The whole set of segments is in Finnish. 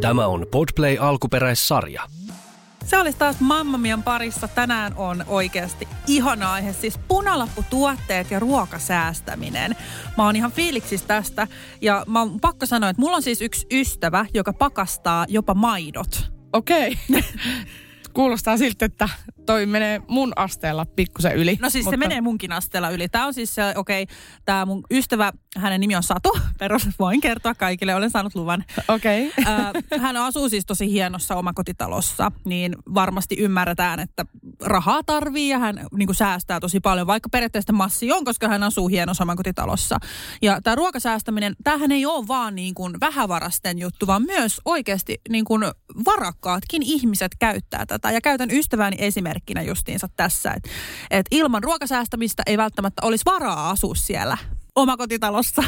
Tämä on Podplay alkuperäissarja. Se olisi taas Mamma Mian parissa. Tänään on oikeasti ihana aihe, siis punalapputuotteet ja ruokasäästäminen. Mä oon ihan fiiliksissä tästä ja mä oon pakko sanoa, että mulla on siis yksi ystävä, joka pakastaa jopa maidot. Okei. Kuulostaa siltä, että toi menee mun asteella pikkusen yli. No siis mutta... se menee munkin asteella yli. Tämä on siis se, okei, okay, tämä mun ystävä, hänen nimi on Satu. Perus voin kertoa kaikille, olen saanut luvan. Okei. Okay. Äh, hän asuu siis tosi hienossa omakotitalossa, niin varmasti ymmärretään, että rahaa tarvii ja hän niin kuin säästää tosi paljon, vaikka periaatteessa massi on, koska hän asuu hienossa omakotitalossa. Ja tämä ruokasäästäminen, tämähän ei ole vaan niin kuin vähävarasten juttu, vaan myös oikeasti niin kuin varakkaatkin ihmiset käyttää tätä. Ja käytän ystäväni esimerkkinä justiinsa tässä, että, että ilman ruokasäästämistä ei välttämättä olisi varaa asua siellä omakotitalossa.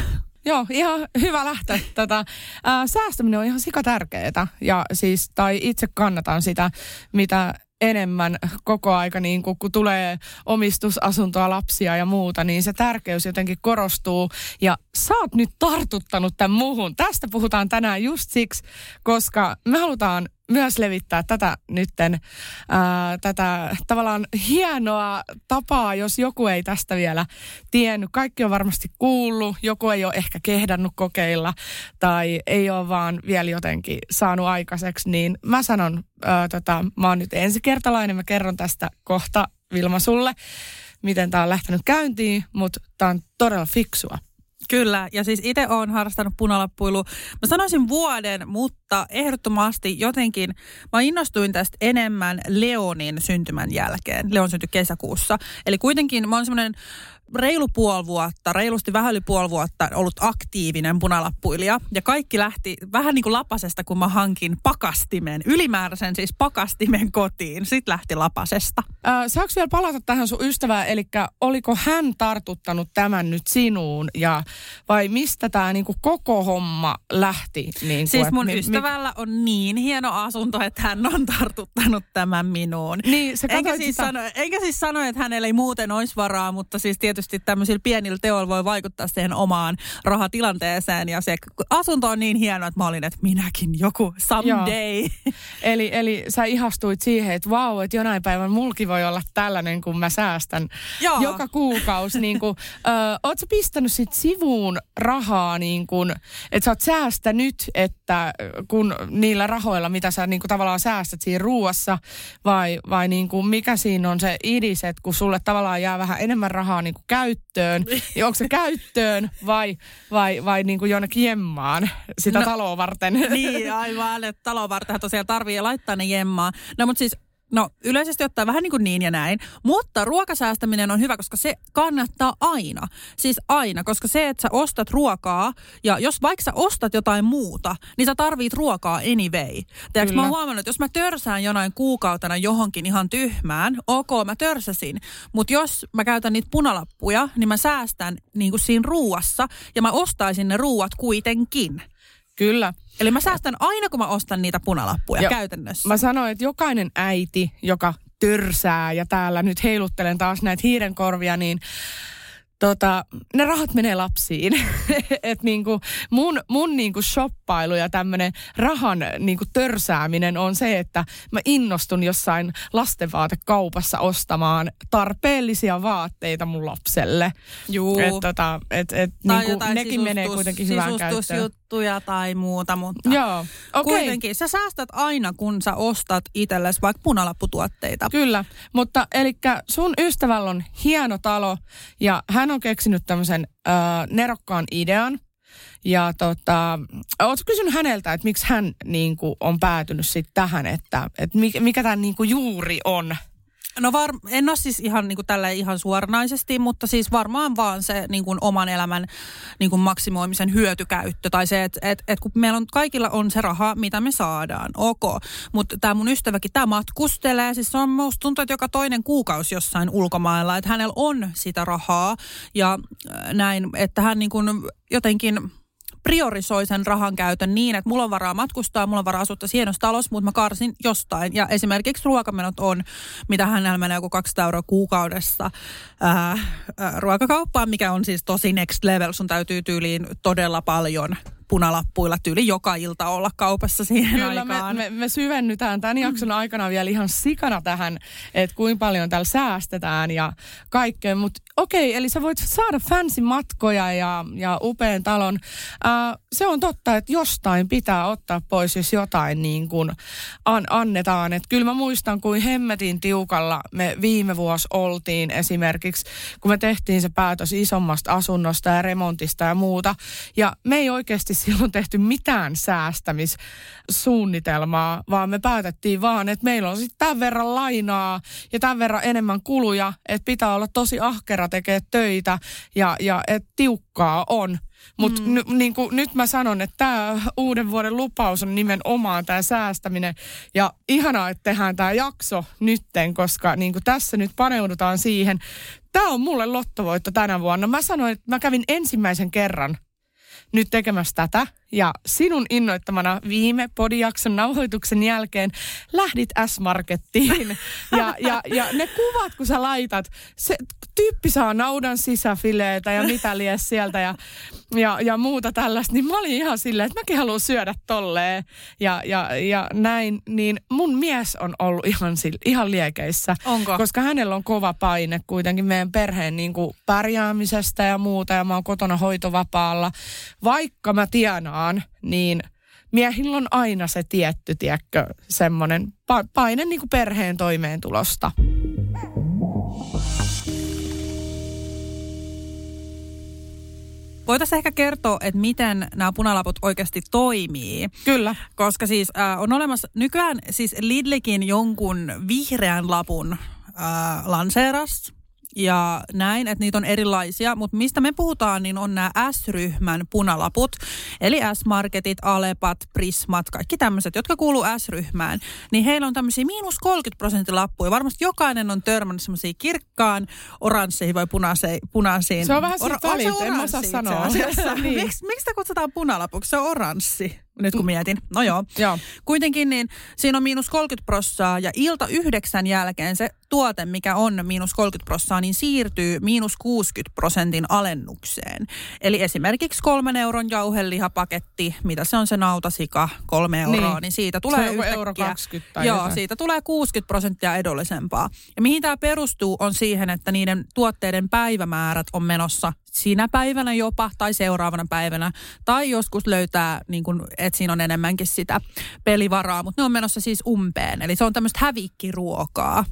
Joo, ihan hyvä lähteä. Tätä, ää, säästäminen on ihan sika tärkeää ja siis, tai itse kannatan sitä, mitä enemmän koko aika, niin kun, kun tulee omistusasuntoa, lapsia ja muuta, niin se tärkeys jotenkin korostuu. Ja sä oot nyt tartuttanut tämän muuhun. Tästä puhutaan tänään just siksi, koska me halutaan myös levittää tätä nytten, ää, tätä tavallaan hienoa tapaa, jos joku ei tästä vielä tiennyt. Kaikki on varmasti kuullut, joku ei ole ehkä kehdannut kokeilla tai ei ole vaan vielä jotenkin saanut aikaiseksi, niin mä sanon, ää, tota, mä oon nyt ensikertalainen, mä kerron tästä kohta Vilma sulle, miten tämä on lähtenyt käyntiin, mutta tämä on todella fiksua. Kyllä, ja siis itse olen harrastanut punalappuilu. Mä sanoisin vuoden, mutta ehdottomasti jotenkin, mä innostuin tästä enemmän Leonin syntymän jälkeen. Leon syntyi kesäkuussa. Eli kuitenkin mä oon semmoinen reilu puoli vuotta, reilusti vähän yli puoli vuotta ollut aktiivinen punalappuilija. Ja kaikki lähti vähän niin kuin lapasesta, kun mä hankin pakastimen, ylimääräisen siis pakastimen kotiin. Sitten lähti lapasesta. Äh, saako vielä palata tähän sun ystävään, eli oliko hän tartuttanut tämän nyt sinuun ja vai mistä tämä niin kuin koko homma lähti? Niin siis mun mi- ystävällä on niin hieno asunto, että hän on tartuttanut tämän minuun. Niin, se enkä, siis sitä... sano, enkä siis sano, että hänellä ei muuten olisi varaa, mutta siis tietysti tietysti tämmöisillä pienillä teoilla voi vaikuttaa siihen omaan rahatilanteeseen. Ja se asunto on niin hieno, että mä olin, että minäkin joku someday. Eli, eli sä ihastuit siihen, että vau, että jonain päivän mulki voi olla tällainen, kun mä säästän Joo. joka kuukausi. niin kuin, ö, oot sä pistänyt sit sivuun rahaa, niin kuin, että sä oot säästänyt, että kun niillä rahoilla, mitä sä niin kuin, tavallaan säästät siinä ruuassa, vai, vai niin kuin, mikä siinä on se idis, että kun sulle tavallaan jää vähän enemmän rahaa niin kuin käyttöön, niin onko se käyttöön vai, vai, vai niin kuin jonnekin jemmaan sitä no, taloa varten? Niin, aivan, että taloa varten tosiaan tarvii laittaa ne jemmaan. No mutta siis No yleisesti ottaa vähän niin kuin niin ja näin, mutta ruokasäästäminen on hyvä, koska se kannattaa aina. Siis aina, koska se, että sä ostat ruokaa ja jos vaikka sä ostat jotain muuta, niin sä tarvit ruokaa anyway. Tiedätkö, mä oon huomannut, että jos mä törsään jonain kuukautena johonkin ihan tyhmään, ok, mä törsäsin, mutta jos mä käytän niitä punalappuja, niin mä säästän niin kuin siinä ruuassa ja mä ostaisin ne ruuat kuitenkin. Kyllä. Eli mä säästän aina, kun mä ostan niitä punalappuja ja käytännössä. Mä sanoin, että jokainen äiti, joka törsää ja täällä nyt heiluttelen taas näitä hiirenkorvia, niin tota, ne rahat menee lapsiin. Et niinku mun, mun niinku shoppailu ja tämmöinen rahan niinku törsääminen on se, että mä innostun jossain lastenvaatekaupassa ostamaan tarpeellisia vaatteita mun lapselle. Juu. Et, tota, et, et, niinku, nekin menee kuitenkin hyvään käyttöön juttuja tai muuta, mutta Joo, okay. kuitenkin sä säästät aina, kun sä ostat itsellesi vaikka punalapputuotteita. Kyllä, mutta eli sun ystävällä on hieno talo ja hän on keksinyt tämmöisen äh, nerokkaan idean. Ja tota, ootko kysynyt häneltä, että miksi hän niin kuin, on päätynyt sitten tähän, että, että mikä, mikä tämä niin juuri on? No var, en ole siis ihan niin kuin tällä ihan suoranaisesti, mutta siis varmaan vaan se niin kuin oman elämän niin kuin maksimoimisen hyötykäyttö. Tai se, että et, et kun meillä on, kaikilla on se raha, mitä me saadaan, ok. Mutta tämä mun ystäväkin, tämä matkustelee. Siis se on musta tuntuu, että joka toinen kuukausi jossain ulkomailla, että hänellä on sitä rahaa. Ja äh, näin, että hän niin kuin jotenkin priorisoi sen rahan käytön niin, että mulla on varaa matkustaa, mulla on varaa asua hienossa talossa, mutta mä karsin jostain. Ja esimerkiksi ruokamenot on, mitä hänellä menee joku 200 euroa kuukaudessa ää, ää, ruokakauppaan, mikä on siis tosi next level. Sun täytyy tyyliin todella paljon punalappuilla tyyli joka ilta olla kaupassa siihen Kyllä aikaan. Me, me, me syvennytään tämän jakson aikana vielä ihan sikana tähän, että kuinka paljon täällä säästetään ja kaikkea. Mutta okei, eli sä voit saada fancy matkoja ja, ja upean talon. Ää, se on totta, että jostain pitää ottaa pois, jos jotain niin kuin an, annetaan. Et kyllä mä muistan, kuin hemmetin tiukalla me viime vuosi oltiin esimerkiksi, kun me tehtiin se päätös isommasta asunnosta ja remontista ja muuta. Ja me ei oikeasti silloin tehty mitään säästämissuunnitelmaa, vaan me päätettiin vaan, että meillä on sitten tämän verran lainaa ja tämän verran enemmän kuluja, että pitää olla tosi ahkera tekee töitä ja, ja että tiukkaa on. Mutta mm. n- niin nyt mä sanon, että tämä uuden vuoden lupaus on nimenomaan tämä säästäminen. Ja ihanaa, että tehdään tämä jakso nytten, koska niin tässä nyt paneudutaan siihen. Tämä on mulle lottovoitto tänä vuonna. Mä sanoin, että mä kävin ensimmäisen kerran nyt tekemässä tätä. Ja sinun innoittamana viime podijakson nauhoituksen jälkeen lähdit S-Markettiin. Ja, ja, ja ne kuvat, kun sä laitat, se tyyppi saa naudan sisäfileitä ja mitä lies sieltä ja, ja, ja muuta tällaista. Niin mä olin ihan silleen, että mäkin haluan syödä tolleen ja, ja, ja näin. Niin mun mies on ollut ihan, ihan liekeissä. Onko? Koska hänellä on kova paine kuitenkin meidän perheen niin kuin pärjäämisestä ja muuta. Ja mä oon kotona hoitovapaalla. Vaikka mä tienaan ollaan, niin miehillä on aina se tietty, tiedätkö, semmoinen pa- paine niin kuin perheen toimeentulosta. Voitaisiin ehkä kertoa, että miten nämä punalaput oikeasti toimii. Kyllä. Koska siis äh, on olemassa, nykyään siis Lidlikin jonkun vihreän lapun äh, lanseeras ja näin, että niitä on erilaisia, mutta mistä me puhutaan, niin on nämä S-ryhmän punalaput, eli S-marketit, Alepat, Prismat, kaikki tämmöiset, jotka kuuluu S-ryhmään, niin heillä on tämmöisiä miinus 30 prosentin lappuja. Varmasti jokainen on törmännyt semmoisiin kirkkaan, oransseihin vai punaisiin. punaisiin. Se on vähän siitä väliltä, en mä osaa sanoa. niin. Miksi, miksi sitä kutsutaan punalapuksi? Se on oranssi nyt kun mietin. No joo. joo. Kuitenkin niin siinä on miinus 30 prossaa ja ilta yhdeksän jälkeen se tuote, mikä on miinus 30 prossaa, niin siirtyy miinus 60 prosentin alennukseen. Eli esimerkiksi kolmen euron jauhelihapaketti, mitä se on se nautasika, kolme euroa, niin, niin siitä tulee se on euro 20 tai Joo, jotain. siitä tulee 60 prosenttia edullisempaa. Ja mihin tämä perustuu on siihen, että niiden tuotteiden päivämäärät on menossa sinä päivänä jopa tai seuraavana päivänä. Tai joskus löytää, niin kun, että siinä on enemmänkin sitä pelivaraa, mutta ne on menossa siis umpeen. Eli se on tämmöistä hävikkiruokaa.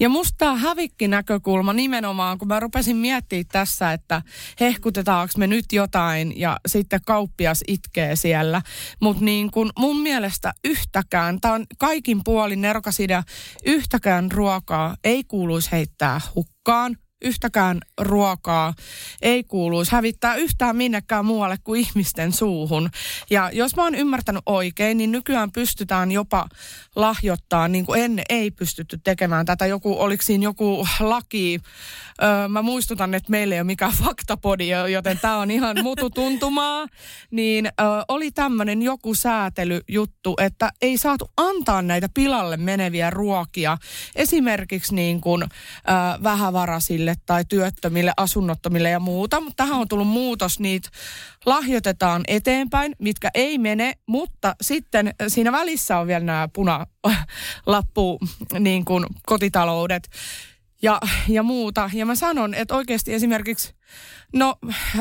Ja musta tämä hävikkinäkökulma nimenomaan, kun mä rupesin miettimään tässä, että hehkutetaanko me nyt jotain ja sitten kauppias itkee siellä. Mutta niin kun mun mielestä yhtäkään, tämä on kaikin puolin nerokas idea, yhtäkään ruokaa ei kuuluisi heittää hukkaan yhtäkään ruokaa ei kuuluisi hävittää yhtään minnekään muualle kuin ihmisten suuhun. Ja jos mä oon ymmärtänyt oikein, niin nykyään pystytään jopa lahjoittaa, niin kuin ennen ei pystytty tekemään tätä. Joku, oliko siinä joku laki? Öö, mä muistutan, että meillä ei ole mikään faktapodi, joten tämä on ihan mututuntumaa. Niin öö, oli tämmöinen joku säätelyjuttu, että ei saatu antaa näitä pilalle meneviä ruokia. Esimerkiksi niin kuin, öö, vähävarasille köyhille tai työttömille, asunnottomille ja muuta. Mutta tähän on tullut muutos, niitä lahjoitetaan eteenpäin, mitkä ei mene, mutta sitten siinä välissä on vielä nämä punalappu niin kuin kotitaloudet ja, ja muuta. Ja mä sanon, että oikeasti esimerkiksi No,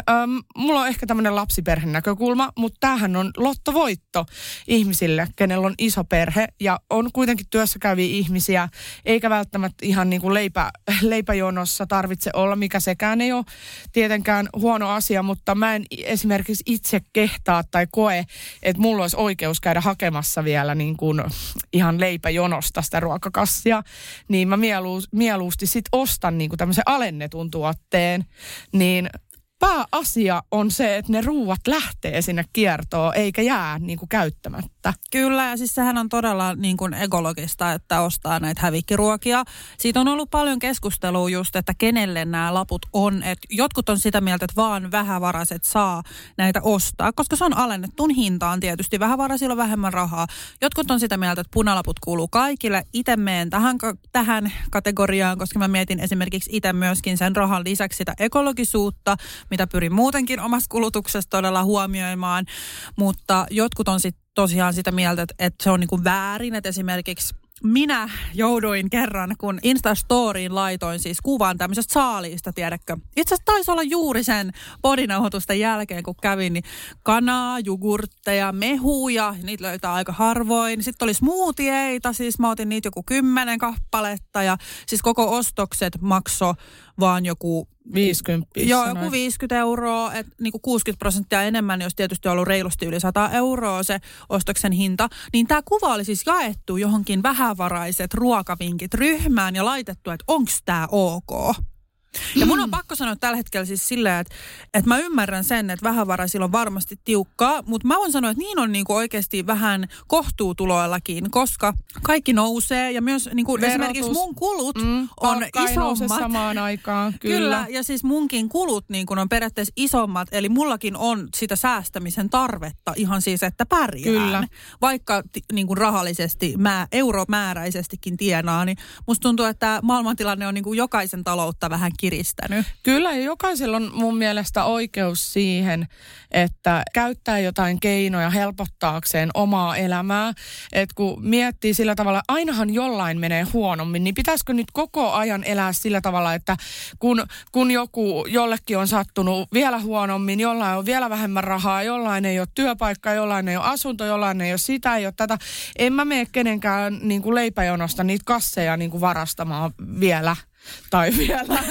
ähm, mulla on ehkä tämmöinen lapsiperhenäkökulma, mutta tämähän on lottovoitto ihmisille, kenellä on iso perhe. Ja on kuitenkin työssä käyviä ihmisiä, eikä välttämättä ihan niin kuin leipä, leipäjonossa tarvitse olla, mikä sekään ei ole tietenkään huono asia, mutta mä en esimerkiksi itse kehtaa tai koe, että mulla olisi oikeus käydä hakemassa vielä niin kuin ihan leipäjonosta sitä ruokakassia, niin mä mieluusti sit ostan niin kuin tämmöisen alennetun tuotteen, niin pääasia on se, että ne ruuat lähtee sinne kiertoon eikä jää niin kuin käyttämättä. Että. Kyllä, ja siis sehän on todella niin kuin ekologista, että ostaa näitä hävikkiruokia. Siitä on ollut paljon keskustelua just, että kenelle nämä laput on. että jotkut on sitä mieltä, että vaan vähävaraiset saa näitä ostaa, koska se on alennettuun hintaan tietysti. Vähävaraisilla on vähemmän rahaa. Jotkut on sitä mieltä, että punalaput kuuluu kaikille. Itse meen tähän, tähän kategoriaan, koska mä mietin esimerkiksi itse myöskin sen rahan lisäksi sitä ekologisuutta, mitä pyrin muutenkin omassa kulutuksessa todella huomioimaan. Mutta jotkut on sitten tosiaan sitä mieltä, että, että se on niin kuin väärin, että esimerkiksi minä jouduin kerran, kun Instastoriin laitoin siis kuvan tämmöisestä saaliista, tiedätkö. Itse asiassa taisi olla juuri sen podinauhoitusten jälkeen, kun kävin, niin kanaa, jogurtteja, mehuja, niitä löytää aika harvoin. Sitten oli smoothieita, siis mä otin niitä joku kymmenen kappaletta ja siis koko ostokset makso vaan joku 50. Joo, joku 50 euroa, että niinku 60 prosenttia enemmän, jos tietysti on ollut reilusti yli 100 euroa se ostoksen hinta. Niin tämä kuva oli siis jaettu johonkin vähävaraiset ruokavinkit ryhmään ja laitettu, että onko tämä ok. Ja mun on pakko sanoa tällä hetkellä siis silleen, että, että mä ymmärrän sen, että vähävaraisilla on varmasti tiukkaa, mutta mä voin sanoa, että niin on niinku oikeasti vähän kohtuutuloillakin, koska kaikki nousee ja myös niinku esimerkiksi mun kulut mm, on isommat. samaan aikaan, kyllä. kyllä. ja siis munkin kulut niinku on periaatteessa isommat, eli mullakin on sitä säästämisen tarvetta ihan siis, että pärjään. Kyllä. Vaikka niinku rahallisesti, mä, euromääräisestikin tienaa, niin musta tuntuu, että maailmantilanne on niinku jokaisen taloutta vähän kiristänyt. Kyllä, ja jokaisella on mun mielestä oikeus siihen, että käyttää jotain keinoja helpottaakseen omaa elämää. Että kun miettii sillä tavalla, ainahan jollain menee huonommin, niin pitäisikö nyt koko ajan elää sillä tavalla, että kun, kun joku jollekin on sattunut vielä huonommin, jollain on vielä vähemmän rahaa, jollain ei ole työpaikka, jollain ei ole asunto, jollain ei ole sitä, ei ole tätä. En mä mene kenenkään niin kuin leipäjonosta niitä kasseja niin kuin varastamaan vielä tai vielä.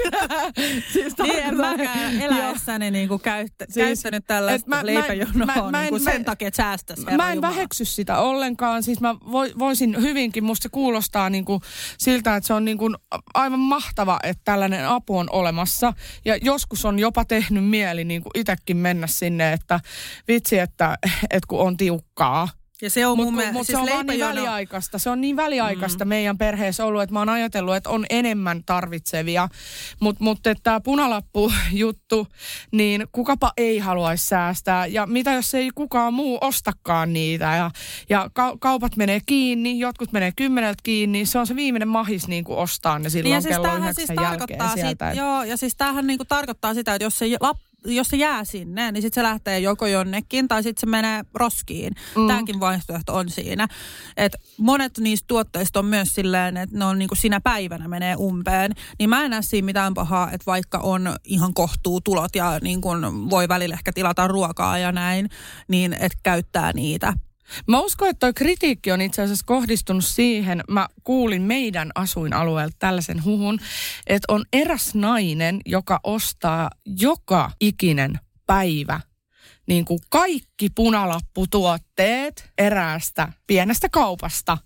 siis niin en mäkään eläessäni niinku käyttä, siis, käyttänyt tällaista mä, leipäjonoa mä, mä, niinku sen mä, takia, että säästäisi. Mä en Jumala. väheksy sitä ollenkaan. Siis mä voisin hyvinkin, musta se kuulostaa niinku siltä, että se on niinku aivan mahtava, että tällainen apu on olemassa. Ja joskus on jopa tehnyt mieli niinku itsekin mennä sinne, että vitsi, että, että kun on tiukkaa ja se on mun mielestä, mut siis se on niin väliaikaista. Se on niin väliaikaista mm. meidän perheessä ollut, että mä oon ajatellut, että on enemmän tarvitsevia. Mutta mut, että tämä punalappu-juttu, niin kukapa ei haluaisi säästää. Ja mitä jos ei kukaan muu ostakaan niitä. Ja, ja ka- kaupat menee kiinni, jotkut menee kymmeneltä kiinni. Se on se viimeinen mahis niin kuin ostaa ne silloin ja siis kello siis jälkeen sieltä. Sit, joo, ja siis tämähän niin kuin tarkoittaa sitä, että jos se lap, jos se jää sinne, niin sitten se lähtee joko jonnekin tai sitten se menee roskiin. Mm. Tämäkin vaihtoehto on siinä. Et monet niistä tuotteista on myös silleen, että ne on niin kuin sinä päivänä menee umpeen. Niin mä en näe siinä mitään pahaa, että vaikka on ihan kohtuu tulot ja niin kuin voi välillä ehkä tilata ruokaa ja näin, niin että käyttää niitä. Mä uskon, että toi kritiikki on itse asiassa kohdistunut siihen, mä kuulin meidän asuinalueelta tällaisen huhun, että on eräs nainen, joka ostaa joka ikinen päivä niin kuin kaikki punalapputuotteet eräästä pienestä kaupasta.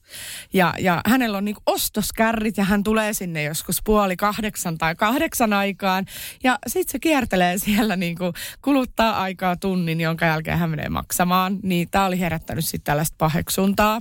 Ja, ja hänellä on niin kuin ostoskärrit ja hän tulee sinne joskus puoli kahdeksan tai kahdeksan aikaan. Ja sitten se kiertelee siellä niin kuin kuluttaa aikaa tunnin, jonka jälkeen hän menee maksamaan. Niin tämä oli herättänyt sitten tällaista paheksuntaa.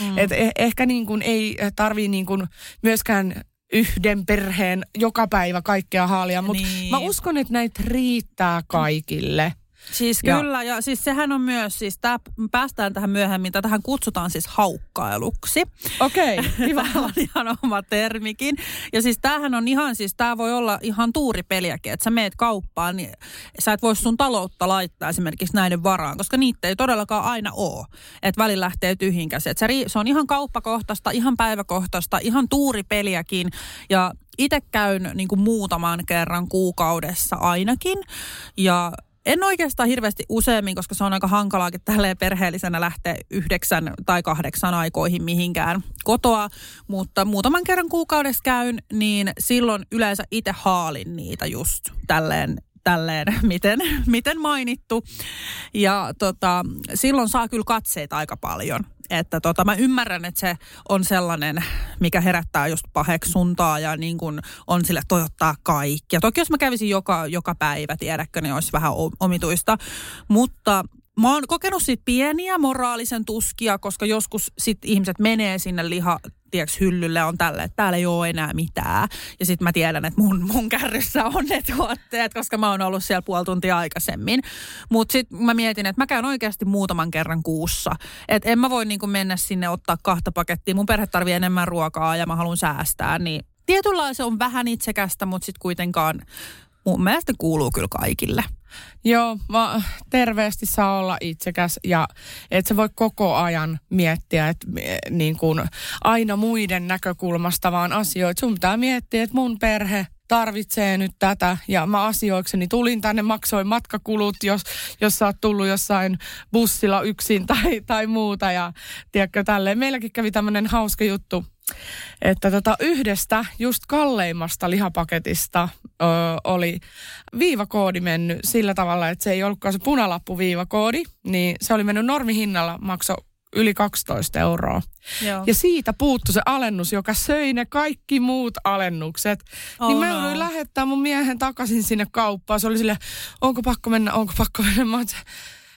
Mm. Et eh, ehkä niin kuin ei tarvii niin kuin myöskään yhden perheen joka päivä kaikkea haalia, mutta niin. mä uskon, että näitä riittää kaikille. Siis ja. kyllä, ja siis sehän on myös, siis tää, päästään tähän myöhemmin, tähän kutsutaan siis haukkailuksi. Okei, okay, hyvä. on ihan oma termikin. Ja siis tämähän on ihan, siis tämä voi olla ihan tuuripeliäkin, että sä meet kauppaan, niin sä et voi sun taloutta laittaa esimerkiksi näiden varaan, koska niitä ei todellakaan aina ole. Että välillä lähtee tyhjinkäsi. Se, se on ihan kauppakohtaista, ihan päiväkohtaista, ihan tuuripeliäkin. Ja itse käyn niin kuin muutaman kerran kuukaudessa ainakin. Ja en oikeastaan hirveästi useammin, koska se on aika hankalaakin tälleen perheellisenä lähteä yhdeksän tai kahdeksan aikoihin mihinkään kotoa. Mutta muutaman kerran kuukaudessa käyn, niin silloin yleensä itse haalin niitä just tälleen tälleen, miten, miten mainittu. Ja tota, silloin saa kyllä katseita aika paljon. Että tota, mä ymmärrän, että se on sellainen, mikä herättää just paheksuntaa ja niin kuin on sille toivottaa kaikki. Ja toki jos mä kävisin joka, joka päivä, tiedätkö, niin olisi vähän omituista. Mutta mä oon kokenut sit pieniä moraalisen tuskia, koska joskus sit ihmiset menee sinne liha tieks, hyllylle on tälle, että täällä ei ole enää mitään. Ja sitten mä tiedän, että mun, mun kärryssä on ne tuotteet, koska mä oon ollut siellä puoli tuntia aikaisemmin. Mutta sitten mä mietin, että mä käyn oikeasti muutaman kerran kuussa. Että en mä voi niinku mennä sinne ottaa kahta pakettia. Mun perhe tarvii enemmän ruokaa ja mä haluan säästää. Niin tietyllä se on vähän itsekästä, mutta sitten kuitenkaan mun mielestä kuuluu kyllä kaikille. Joo, mä terveesti saa olla itsekäs ja et se voi koko ajan miettiä, että niin kuin aina muiden näkökulmasta vaan asioita. Sun pitää miettiä, että mun perhe tarvitsee nyt tätä ja mä asioikseni tulin tänne, maksoin matkakulut, jos, jos sä oot tullut jossain bussilla yksin tai, tai muuta ja tiedätkö tälleen. Meilläkin kävi tämmöinen hauska juttu että tota yhdestä just kalleimmasta lihapaketista ö, oli viivakoodi mennyt sillä tavalla, että se ei ollutkaan se punalappu viivakoodi, niin se oli mennyt normihinnalla, makso yli 12 euroa. Joo. Ja siitä puuttu se alennus, joka söi ne kaikki muut alennukset. Oh niin mä no. lähettää mun miehen takaisin sinne kauppaan. Se oli sille, onko pakko mennä, onko pakko mennä. Mä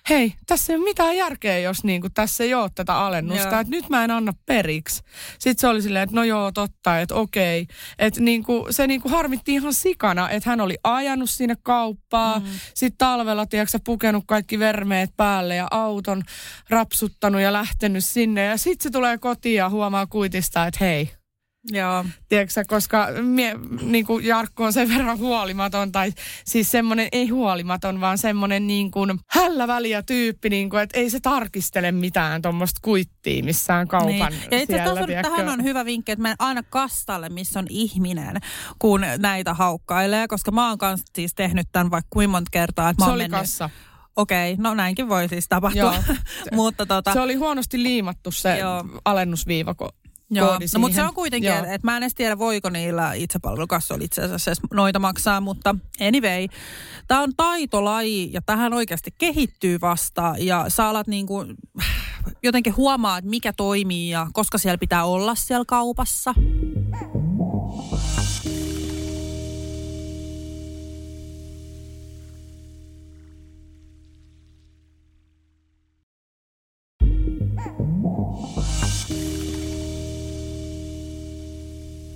hei, tässä ei ole mitään järkeä, jos niin kuin, tässä ei ole tätä alennusta, että nyt mä en anna periksi. Sitten se oli silleen, että no joo, totta, että okei. Että niin kuin, se niin kuin harmitti ihan sikana, että hän oli ajanut sinne kauppaa, mm. sitten talvella, tiedätkö, pukenut kaikki vermeet päälle ja auton rapsuttanut ja lähtenyt sinne. Ja sitten se tulee kotiin ja huomaa kuitista, että hei, Joo. Tiedätkö, koska mie, niin kuin Jarkko on sen verran huolimaton, tai siis semmoinen ei huolimaton, vaan semmoinen niin kuin hällä väliä tyyppi, niin kuin, että ei se tarkistele mitään tuommoista kuittia missään kaupan niin. Ja itse asiassa tähän on hyvä vinkki, että menen aina kastalle, missä on ihminen, kun näitä haukkailee, koska mä oon kanssa siis tehnyt tämän vaikka kuinka monta kertaa. Että mä se oli mennyt, kassa. Okei, no näinkin voi siis tapahtua. Mutta tota, se oli huonosti liimattu se Joo. alennusviivako Joo, no, mutta se on kuitenkin, että et mä en edes tiedä, voiko niillä itsepalvelukassoilla itse asiassa noita maksaa, mutta anyway. Tämä on taitolaji ja tähän oikeasti kehittyy vasta ja sä alat niin kuin, jotenkin huomaa, että mikä toimii ja koska siellä pitää olla siellä kaupassa.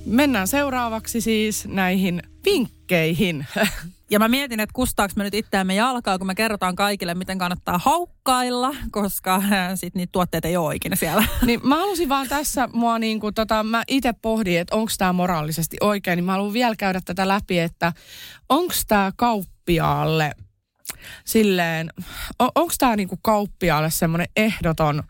Mennään seuraavaksi siis näihin vinkkeihin. Ja mä mietin, että kustaaks me nyt itseämme jalkaa, kun me kerrotaan kaikille, miten kannattaa haukkailla, koska äh, sit niitä tuotteita ei ole ikinä siellä. Niin mä halusin vaan tässä, mua niin kuin, tota, mä itse pohdin, että onko tämä moraalisesti oikein, niin mä haluan vielä käydä tätä läpi, että onko tämä kauppiaalle silleen, on, onko tämä niinku kauppiaalle semmoinen ehdoton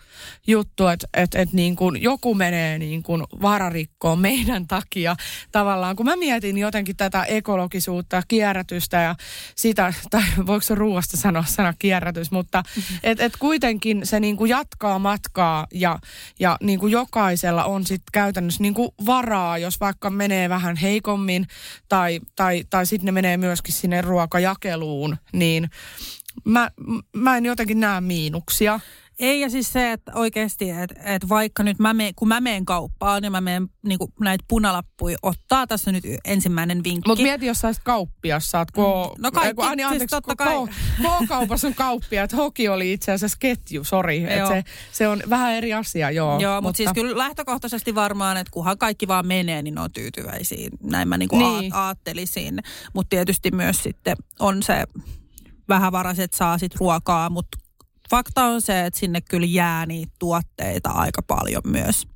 juttu, että et, et niinku joku menee niinku vararikkoon meidän takia tavallaan. Kun mä mietin jotenkin tätä ekologisuutta kierrätystä ja sitä, tai voiko se ruoasta sanoa sana kierrätys, mutta mm-hmm. et, et kuitenkin se niinku jatkaa matkaa ja, ja niinku jokaisella on sitten käytännössä niinku varaa, jos vaikka menee vähän heikommin tai, tai, tai sitten ne menee myöskin sinne ruokajakeluun, niin mä, mä en jotenkin näe miinuksia. Ei, ja siis se, että oikeasti, että, että vaikka nyt mä meen, kun mä menen kauppaan niin mä menen niin näitä punalappuja ottaa, tässä nyt ensimmäinen vinkki. Mutta mieti, jos sä olisit kauppiassa, että K... Mm, no kaikki, kun, siis anteeksi, totta kai. K-kaupassa on kauppia, että Hoki oli itse asiassa ketju, sori. Se, se on vähän eri asia, joo. Joo, mutta, mutta siis kyllä lähtökohtaisesti varmaan, että kunhan kaikki vaan menee, niin ne on tyytyväisiä. Näin mä niinku niin. ajattelisin. Mutta tietysti myös sitten on se vähävaraiset saa sit ruokaa, mutta fakta on se, että sinne kyllä jää niitä tuotteita aika paljon myös.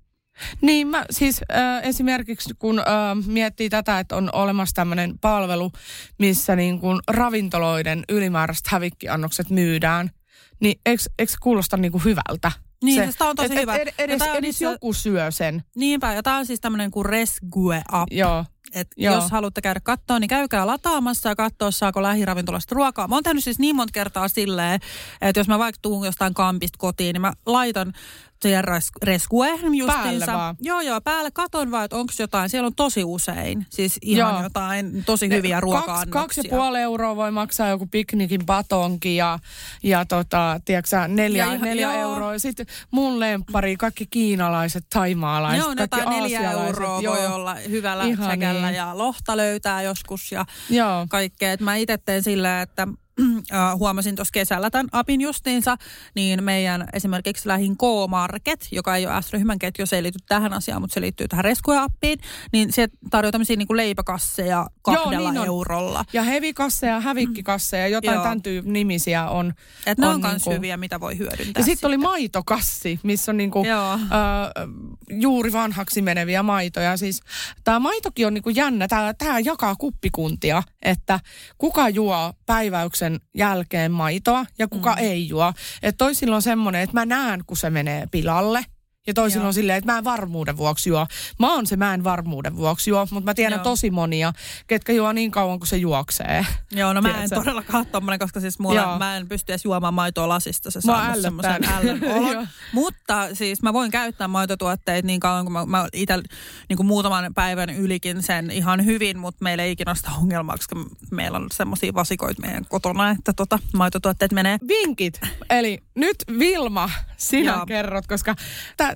Niin, mä siis äh, esimerkiksi kun äh, miettii tätä, että on olemassa tämmöinen palvelu, missä niin kun ravintoloiden ylimääräiset hävikkiannokset myydään, niin eikö, eikö se kuulosta niin kuin hyvältä? Niin, se, on tosi et, hyvä. Et, edes, edes niissä... joku syö sen. Niinpä, ja tämä on siis tämmöinen kuin Resgue App. Joo. Et jos haluatte käydä katsoa, niin käykää lataamassa ja katsoa, saako lähiravintolasta ruokaa. Mä oon tehnyt siis niin monta kertaa silleen, että jos mä vaikka tuun jostain kampista kotiin, niin mä laitan se res, rescue justiinsa. Päälle vaan. Joo, joo, päälle katon vaan, että onko jotain. Siellä on tosi usein, siis ihan joo. jotain tosi hyviä ruoka Kaksi ja puoli euroa voi maksaa joku piknikin patonki ja, ja tota, tiedätkö neljä, ja, neljä joo. euroa. Sitten mun lempari, kaikki kiinalaiset, taimaalaiset, joo, kaikki neljä euroa joo. voi olla hyvällä säkällä niin. ja lohta löytää joskus ja joo. kaikkea. Et mä itse teen sillä, että äh, huomasin tuossa kesällä tämän apin justiinsa, niin meidän esimerkiksi lähin K-Market, joka ei ole S-ryhmän ketju, se ei liity tähän asiaan, mutta se liittyy tähän Reskuja-appiin, niin se tarjoaa tämmöisiä niin kuin leipäkasseja kahdella Joo, niin eurolla. Ja hevikasseja, hävikkikasseja, jotain Joo. tämän tyyppi nimisiä on. Et ne on, on myös niinku... hyviä, mitä voi hyödyntää. Ja sitten sit oli maitokassi, missä on niinku, äh, juuri vanhaksi meneviä maitoja. Siis tämä maitokin on niinku jännä, tämä jakaa kuppikuntia, että kuka juo päiväyksen jälkeen maitoa ja kuka mm. ei juo. Että toisilla on semmoinen, että mä näen, kun se menee pilalle – ja toisilla Joo. on silleen, että mä en varmuuden vuoksi juo. Mä oon se mä en varmuuden vuoksi juo, mutta mä tiedän Joo. tosi monia, ketkä juo niin kauan kuin se juoksee. Joo, no mä Tiedätkö? en todellakaan tommonen, koska siis mulla, mä en pysty edes juomaan maitoa lasista. Se saa semmoisen Mutta siis mä voin käyttää maitotuotteita niin kauan, kun mä, mä itse niin kuin muutaman päivän ylikin sen ihan hyvin, mutta meillä ei ikinä sitä ongelmaa, koska meillä on semmoisia vasikoita meidän kotona, että tota, maitotuotteet menee. Vinkit. Eli nyt Vilma, sinä Joo. kerrot, koska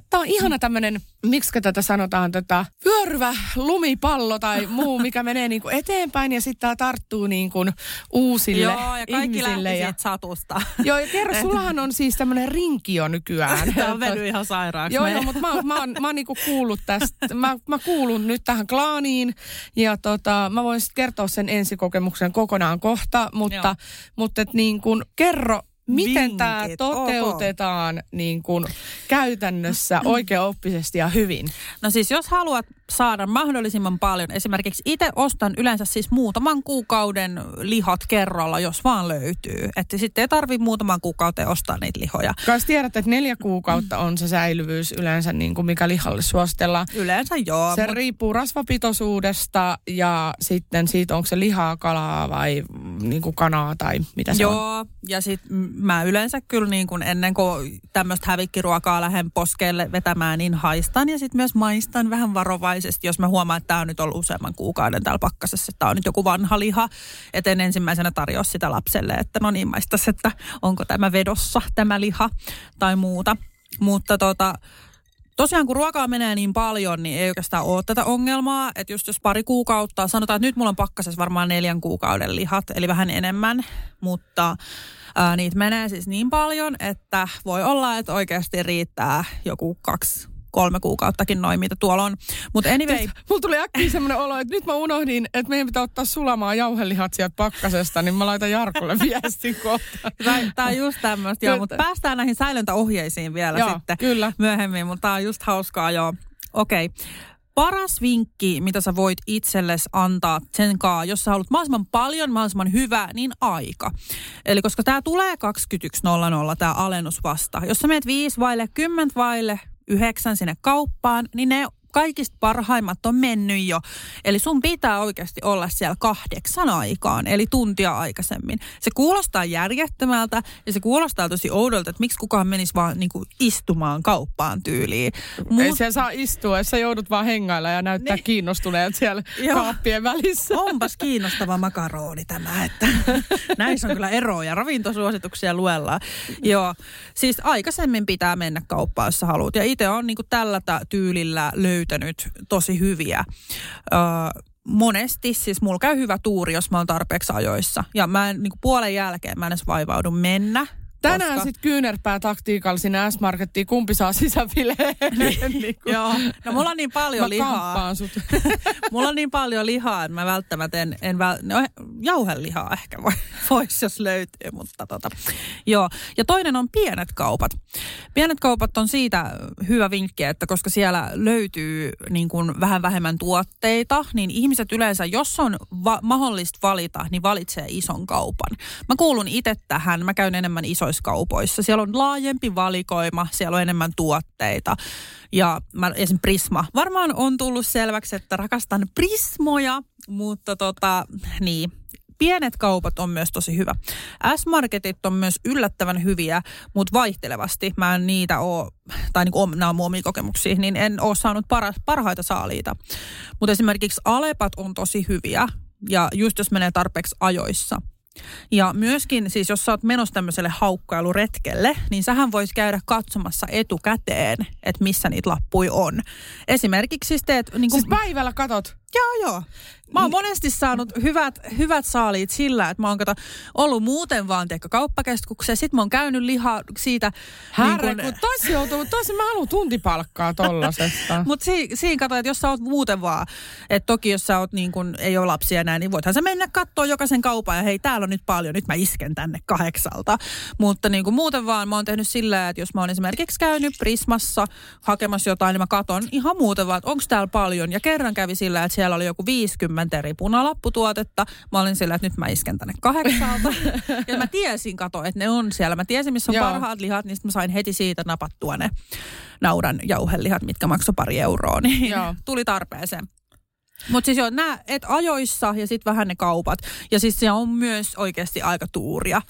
tämä on ihana tämmöinen, miksi tätä sanotaan, tätä vyöryvä lumipallo tai muu, mikä menee niinku eteenpäin ja sitten tämä tarttuu niinku uusille Joo, ja kaikki ihmisille. Ja... satusta. Joo, ja kerro, sullahan on siis tämmöinen rinkio nykyään. Tämä on mennyt ihan sairaaksi. Joo, joo, mutta mä, mä, mä, mä oon niinku kuullut tästä, mä, mä kuulun nyt tähän klaaniin ja tota, mä voin kertoa sen ensikokemuksen kokonaan kohta, mutta, mutta et niin kuin, kerro miten tämä toteutetaan niin kuin käytännössä oikeaoppisesti ja hyvin? No siis jos haluat saada mahdollisimman paljon, esimerkiksi itse ostan yleensä siis muutaman kuukauden lihat kerralla, jos vaan löytyy. Että sitten ei tarvi muutaman kuukauden ostaa niitä lihoja. Kai tiedät, että neljä kuukautta on se säilyvyys yleensä, niin kuin mikä lihalle suositellaan. Yleensä joo. Se mut... riippuu rasvapitoisuudesta ja sitten siitä, onko se lihaa, kalaa vai niin kuin kanaa tai mitä se joo, on. ja sitten mä yleensä kyllä niin kuin ennen kuin tämmöistä hävikkiruokaa lähden poskeelle vetämään, niin haistan ja sitten myös maistan vähän varovaisesti, jos mä huomaan, että tämä on nyt ollut useamman kuukauden täällä pakkasessa, että tämä on nyt joku vanha liha, että en ensimmäisenä tarjoa sitä lapselle, että no niin maistas, että onko tämä vedossa tämä liha tai muuta. Mutta tota, tosiaan kun ruokaa menee niin paljon, niin ei oikeastaan ole tätä ongelmaa. Että just jos pari kuukautta, sanotaan, että nyt mulla on pakkasessa varmaan neljän kuukauden lihat, eli vähän enemmän, mutta ää, niitä menee siis niin paljon, että voi olla, että oikeasti riittää joku kaksi kolme kuukauttakin noin, mitä tuolla on. Mutta anyway. Mulla tuli äkkiä semmoinen olo, että nyt mä unohdin, että meidän pitää ottaa sulamaan jauhelihat sieltä pakkasesta, niin mä laitan Jarkulle viestin kohta. Tämä on just tämmöistä, joo, mutta päästään näihin säilöntäohjeisiin vielä joo, sitten kyllä. myöhemmin, mutta tämä on just hauskaa, joo. Okei. Okay. Paras vinkki, mitä sä voit itsellesi antaa sen kaa, jos sä haluat mahdollisimman paljon, mahdollisimman hyvä, niin aika. Eli koska tämä tulee 21.00 tämä alennus vasta. Jos sä meet 5 vaille, 10 vaille, yhdeksän sinne kauppaan, niin ne kaikista parhaimmat on mennyt jo. Eli sun pitää oikeasti olla siellä kahdeksan aikaan, eli tuntia aikaisemmin. Se kuulostaa järjettömältä ja se kuulostaa tosi oudolta, että miksi kukaan menisi vaan niin kuin istumaan kauppaan tyyliin. Mut... Ei siellä saa istua, sä joudut vaan hengailla ja näyttää niin. kiinnostuneet siellä kaappien välissä. Onpas kiinnostava makaroni tämä, että näissä on kyllä eroja. Ravintosuosituksia luellaan. Joo, siis aikaisemmin pitää mennä kauppaan, jos sä haluat. Ja itse on niin kuin tällä tyylillä löytynyt löytänyt tosi hyviä. Öö, monesti, siis mulla käy hyvä tuuri, jos mä oon tarpeeksi ajoissa. Ja mä en, niin puolen jälkeen mä en edes vaivaudu mennä. Tänään koska... sitten kyynärpää taktiikalla sinne S-Markettiin, kumpi saa sisäfileen. niin, niin Joo, no mulla on niin paljon mä lihaa. sut. mulla on niin paljon lihaa, että mä välttämättä en, en väl... no, jauhelihaa ehkä voi, vois, jos löytyy, mutta tota. Joo, ja toinen on pienet kaupat. Pienet kaupat on siitä hyvä vinkki, että koska siellä löytyy niin kuin vähän vähemmän tuotteita, niin ihmiset yleensä, jos on va- mahdollista valita, niin valitsee ison kaupan. Mä kuulun itse tähän, mä käyn enemmän isoissa erikoiskaupoissa. Siellä on laajempi valikoima, siellä on enemmän tuotteita. Ja mä, esim. Prisma. Varmaan on tullut selväksi, että rakastan Prismoja, mutta tota, niin, pienet kaupat on myös tosi hyvä. S-marketit on myös yllättävän hyviä, mutta vaihtelevasti. Mä en niitä oo, tai niin kuin nämä on omia kokemuksia, niin en ole saanut para, parhaita saaliita. Mutta esimerkiksi Alepat on tosi hyviä, ja just jos menee tarpeeksi ajoissa. Ja myöskin siis, jos sä oot menossa tämmöiselle haukkailuretkelle, niin sähän vois käydä katsomassa etukäteen, että missä niitä lappui on. Esimerkiksi siis teet... Niin kun... Siis päivällä katot? Joo, joo. Mä oon monesti saanut hyvät, hyvät saaliit sillä, että mä oon kato, ollut muuten vaan teikö kauppakeskuksessa. Sitten mä oon käynyt lihaa siitä. Härre, niin kun tois joutuu, tois mä haluan tuntipalkkaa tollasesta. Mutta si, siinä kato, että jos sä oot muuten vaan, että toki jos sä oot niin kun, ei ole lapsia enää, niin voithan sä mennä katsoa jokaisen kaupan ja hei, täällä on nyt paljon, nyt mä isken tänne kahdeksalta. Mutta niin kuin muuten vaan mä oon tehnyt sillä, että jos mä oon esimerkiksi käynyt Prismassa hakemassa jotain, niin mä katon ihan muuten vaan, että onko täällä paljon. Ja kerran kävi sillä, että siellä oli joku 50 eri punalapputuotetta. Mä olin sillä, että nyt mä isken tänne kahdeksalta. ja mä tiesin, kato, että ne on siellä. Mä tiesin, missä on Joo. parhaat lihat, niin mä sain heti siitä napattua ne naudan jauhelihat, mitkä maksoi pari euroa. Niin Joo. tuli tarpeeseen. Mutta siis joo, nää, et ajoissa ja sitten vähän ne kaupat. Ja siis se on myös oikeasti aika tuuria.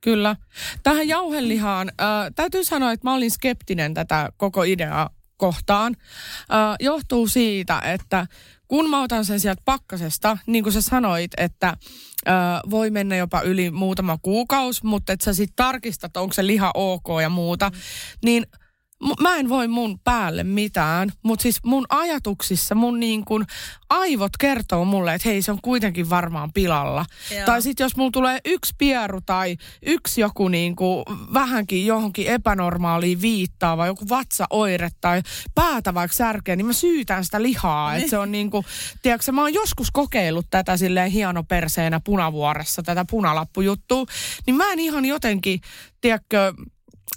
Kyllä. Tähän jauhelihaan äh, täytyy sanoa, että mä olin skeptinen tätä koko ideaa kohtaan. Äh, johtuu siitä, että kun mä otan sen sieltä pakkasesta, niin kuin sä sanoit, että äh, voi mennä jopa yli muutama kuukausi, mutta että sä sitten tarkistat, onko se liha ok ja muuta, mm. niin mä en voi mun päälle mitään, mutta siis mun ajatuksissa mun niin kun aivot kertoo mulle, että hei se on kuitenkin varmaan pilalla. Joo. Tai sitten jos mulla tulee yksi pieru tai yksi joku niin kuin vähänkin johonkin epänormaaliin viittaava, joku vatsaoire tai päätä vaikka särkeä, niin mä syytän sitä lihaa. Että se on niin kuin, tiedätkö, mä oon joskus kokeillut tätä silleen hienoperseenä punavuoressa, tätä punalappujuttua, niin mä en ihan jotenkin, tiedätkö,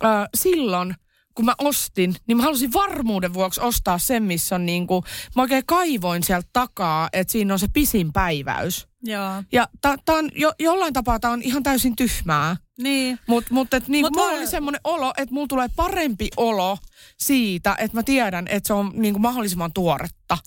äh, silloin kun mä ostin, niin mä halusin varmuuden vuoksi ostaa sen, missä on niin kuin, mä oikein kaivoin sieltä takaa, että siinä on se pisin päiväys. Joo. Ja tää, tää on jo, jollain tapaa tämä on ihan täysin tyhmää. Niin. Mutta mut, et niinku, Mut mulla voi- oli semmoinen olo, että mulla tulee parempi olo siitä, että mä tiedän, että se on niinku mahdollisimman tuoretta.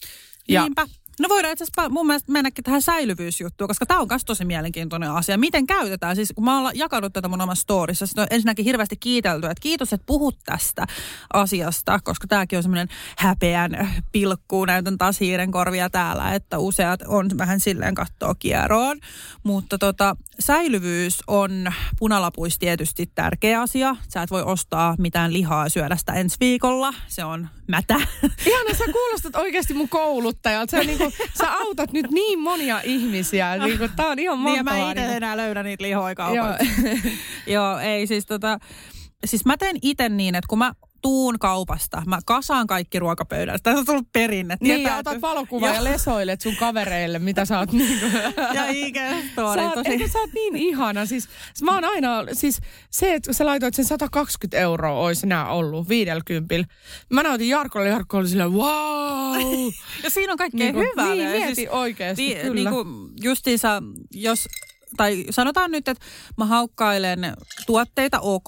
Ja, Niinpä. No voidaan itse asiassa mun mielestä mennäkin tähän säilyvyysjuttuun, koska tämä on myös tosi mielenkiintoinen asia. Miten käytetään? Siis kun mä oon jakanut tätä mun omassa storissa, sit on ensinnäkin hirveästi kiitelty, että kiitos, että puhut tästä asiasta, koska tämäkin on semmoinen häpeän pilkku. Näytän taas hiiren korvia täällä, että useat on vähän silleen kattoo kieroon. Mutta tota, säilyvyys on punalapuissa tietysti tärkeä asia. Sä et voi ostaa mitään lihaa ja syödä sitä ensi viikolla. Se on mätä. ihana, sä kuulostat oikeasti mun kouluttajalta. Sä, niinku, sä autat nyt niin monia ihmisiä. Niinku, tää on ihan Niin mahtavaa. mä itse niinku. enää löydän niitä lihoja Joo. Joo, ei siis tota... Siis mä teen itse niin, että kun mä tuun kaupasta, mä kasaan kaikki ruokapöydälle. Tässä on tullut perinne. Niin, ja otat valokuvan ja Joo. lesoilet sun kavereille, mitä sä oot niinku... Ja IG-story. Sä oot, eikö sä oot niin ihana? Siis, siis mä oon aina, siis se, että sä laitoit sen 120 euroa, olisi enää ollut 50. Mä näytin Jarkolle, Jarkko oli silleen, wow! Ja siinä on kaikkea Niinku, hyvää. niin, mieti oikeesti, vi- kyllä. Niinku, justiinsa, jos tai sanotaan nyt, että mä haukkailen tuotteita, ok.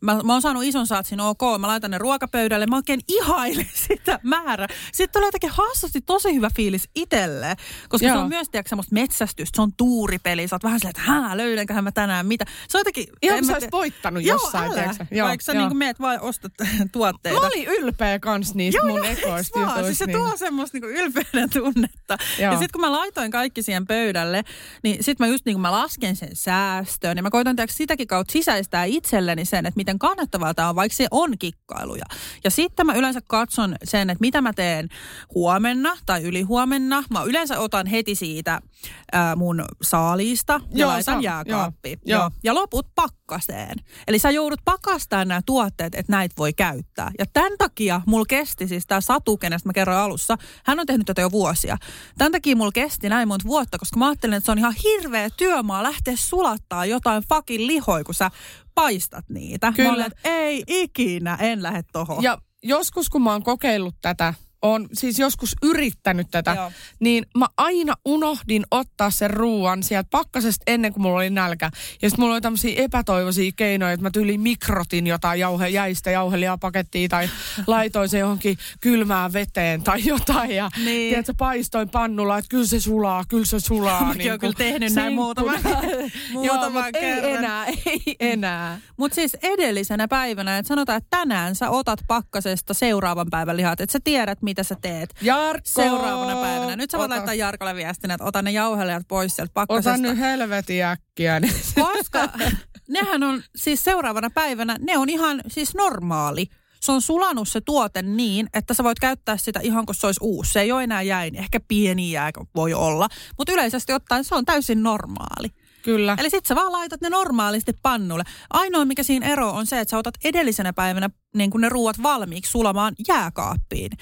Mä, mä oon saanut ison satsin, ok. Mä laitan ne ruokapöydälle, mä oikein ihailen sitä määrää. Sitten tulee jotenkin hassusti tosi hyvä fiilis itselle. Koska Joo. se Joo. on myös, tiedätkö, semmoista metsästystä. Se on tuuripeli. Sä oot vähän silleen, että hää, löydänköhän mä tänään mitä. Se on jotenkin... Ihan en kun mä sä te- voittanut Joo, jossain, älä. tiedätkö? Joo, Vaikka sä joo. niinku meet vaan ostat tuotteita. Mä olin ylpeä kans niistä Joo, mun joo, ekoista jutuista. Siis se niin. tuo semmoista niinku ylpeyden tunnetta. Joo. Ja sitten kun mä laitoin kaikki siihen pöydälle, niin sitten mä just niin kun mä lasken sen säästöön, ja mä koitan tehdä sitäkin kautta sisäistää itselleni sen, että miten kannattavaa tämä on, vaikka se on kikkailuja. Ja sitten mä yleensä katson sen, että mitä mä teen huomenna tai ylihuomenna. Mä yleensä otan heti siitä ää, mun saaliista ja Joo, laitan sa- jääkaappiin. joo, joo. Ja loput pakkaseen. Eli sä joudut pakastamaan nämä tuotteet, että näitä voi käyttää. Ja tämän takia mulla kesti siis tämä Satu, kenestä mä kerroin alussa. Hän on tehnyt tätä jo vuosia. Tämän takia mulla kesti näin monta vuotta, koska mä ajattelin, että se on ihan hirveä työmaa lähteä sulattaa jotain fucking lihoja, kun sä paistat niitä. Kyllä. Mä olin, että ei ikinä, en lähde tohon. Ja joskus kun mä oon kokeillut tätä, on siis joskus yrittänyt tätä, Joo. Joo. niin mä aina unohdin ottaa sen ruuan sieltä pakkasesta ennen kuin mulla oli nälkä. Ja sitten mulla oli tämmöisiä epätoivoisia keinoja, että mä tyyliin mikrotin jotain jauhe, jäistä jauhelijapakettia tai laitoin se johonkin kylmään veteen tai jotain. Ja Niin. tiedätkö, paistoin pannulla, että kyllä se sulaa, kyllä se sulaa. Mäkin niin kyllä tehnyt näin muutaman- Joo, muutaman mutta ei kerran. enää, ei enää. Mutta siis edellisenä päivänä, että sanotaan, että tänään sä otat pakkasesta seuraavan päivän lihat, että sä tiedät, mitä sä teet. Jarkko! Seuraavana päivänä. Nyt sä voit ota- laittaa Jarkolle viestinä, että ota ne jauhelijat pois sieltä pakkasesta. Ota nyt helvetin äkkiä. Niin. Koska nehän on siis seuraavana päivänä, ne on ihan siis normaali. se on sulanut se tuote niin, että sä voit käyttää sitä ihan kuin se olisi uusi. Se ei ole enää jäin, ehkä pieni jää voi olla, mutta yleisesti ottaen se on täysin normaali. Kyllä. Eli sit sä vaan laitat ne normaalisti pannulle. Ainoa mikä siinä ero on se, että sä otat edellisenä päivänä niin kun ne ruuat valmiiksi sulamaan jääkaappiin.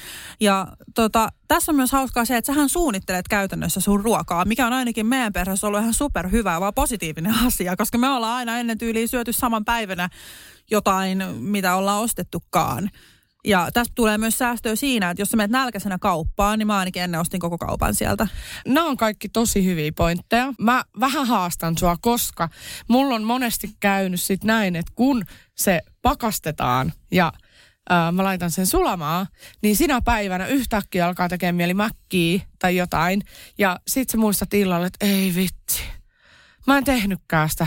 Ja tota, tässä on myös hauskaa se, että sähän suunnittelet käytännössä sun ruokaa, mikä on ainakin meidän perheessä ollut ihan superhyvä, vaan positiivinen asia, koska me ollaan aina ennen tyyliin syöty saman päivänä jotain, mitä ollaan ostettukaan. Ja tästä tulee myös säästöä siinä, että jos sä menet nälkäisenä kauppaan, niin mä ainakin ennen ostin koko kaupan sieltä. Nämä on kaikki tosi hyviä pointteja. Mä vähän haastan sua, koska mulla on monesti käynyt sit näin, että kun se pakastetaan ja mä laitan sen sulamaan, niin sinä päivänä yhtäkkiä alkaa tekemään mieli mäkkiä tai jotain. Ja sit sä muistat illalla, että ei vitsi, mä en tehnytkään sitä,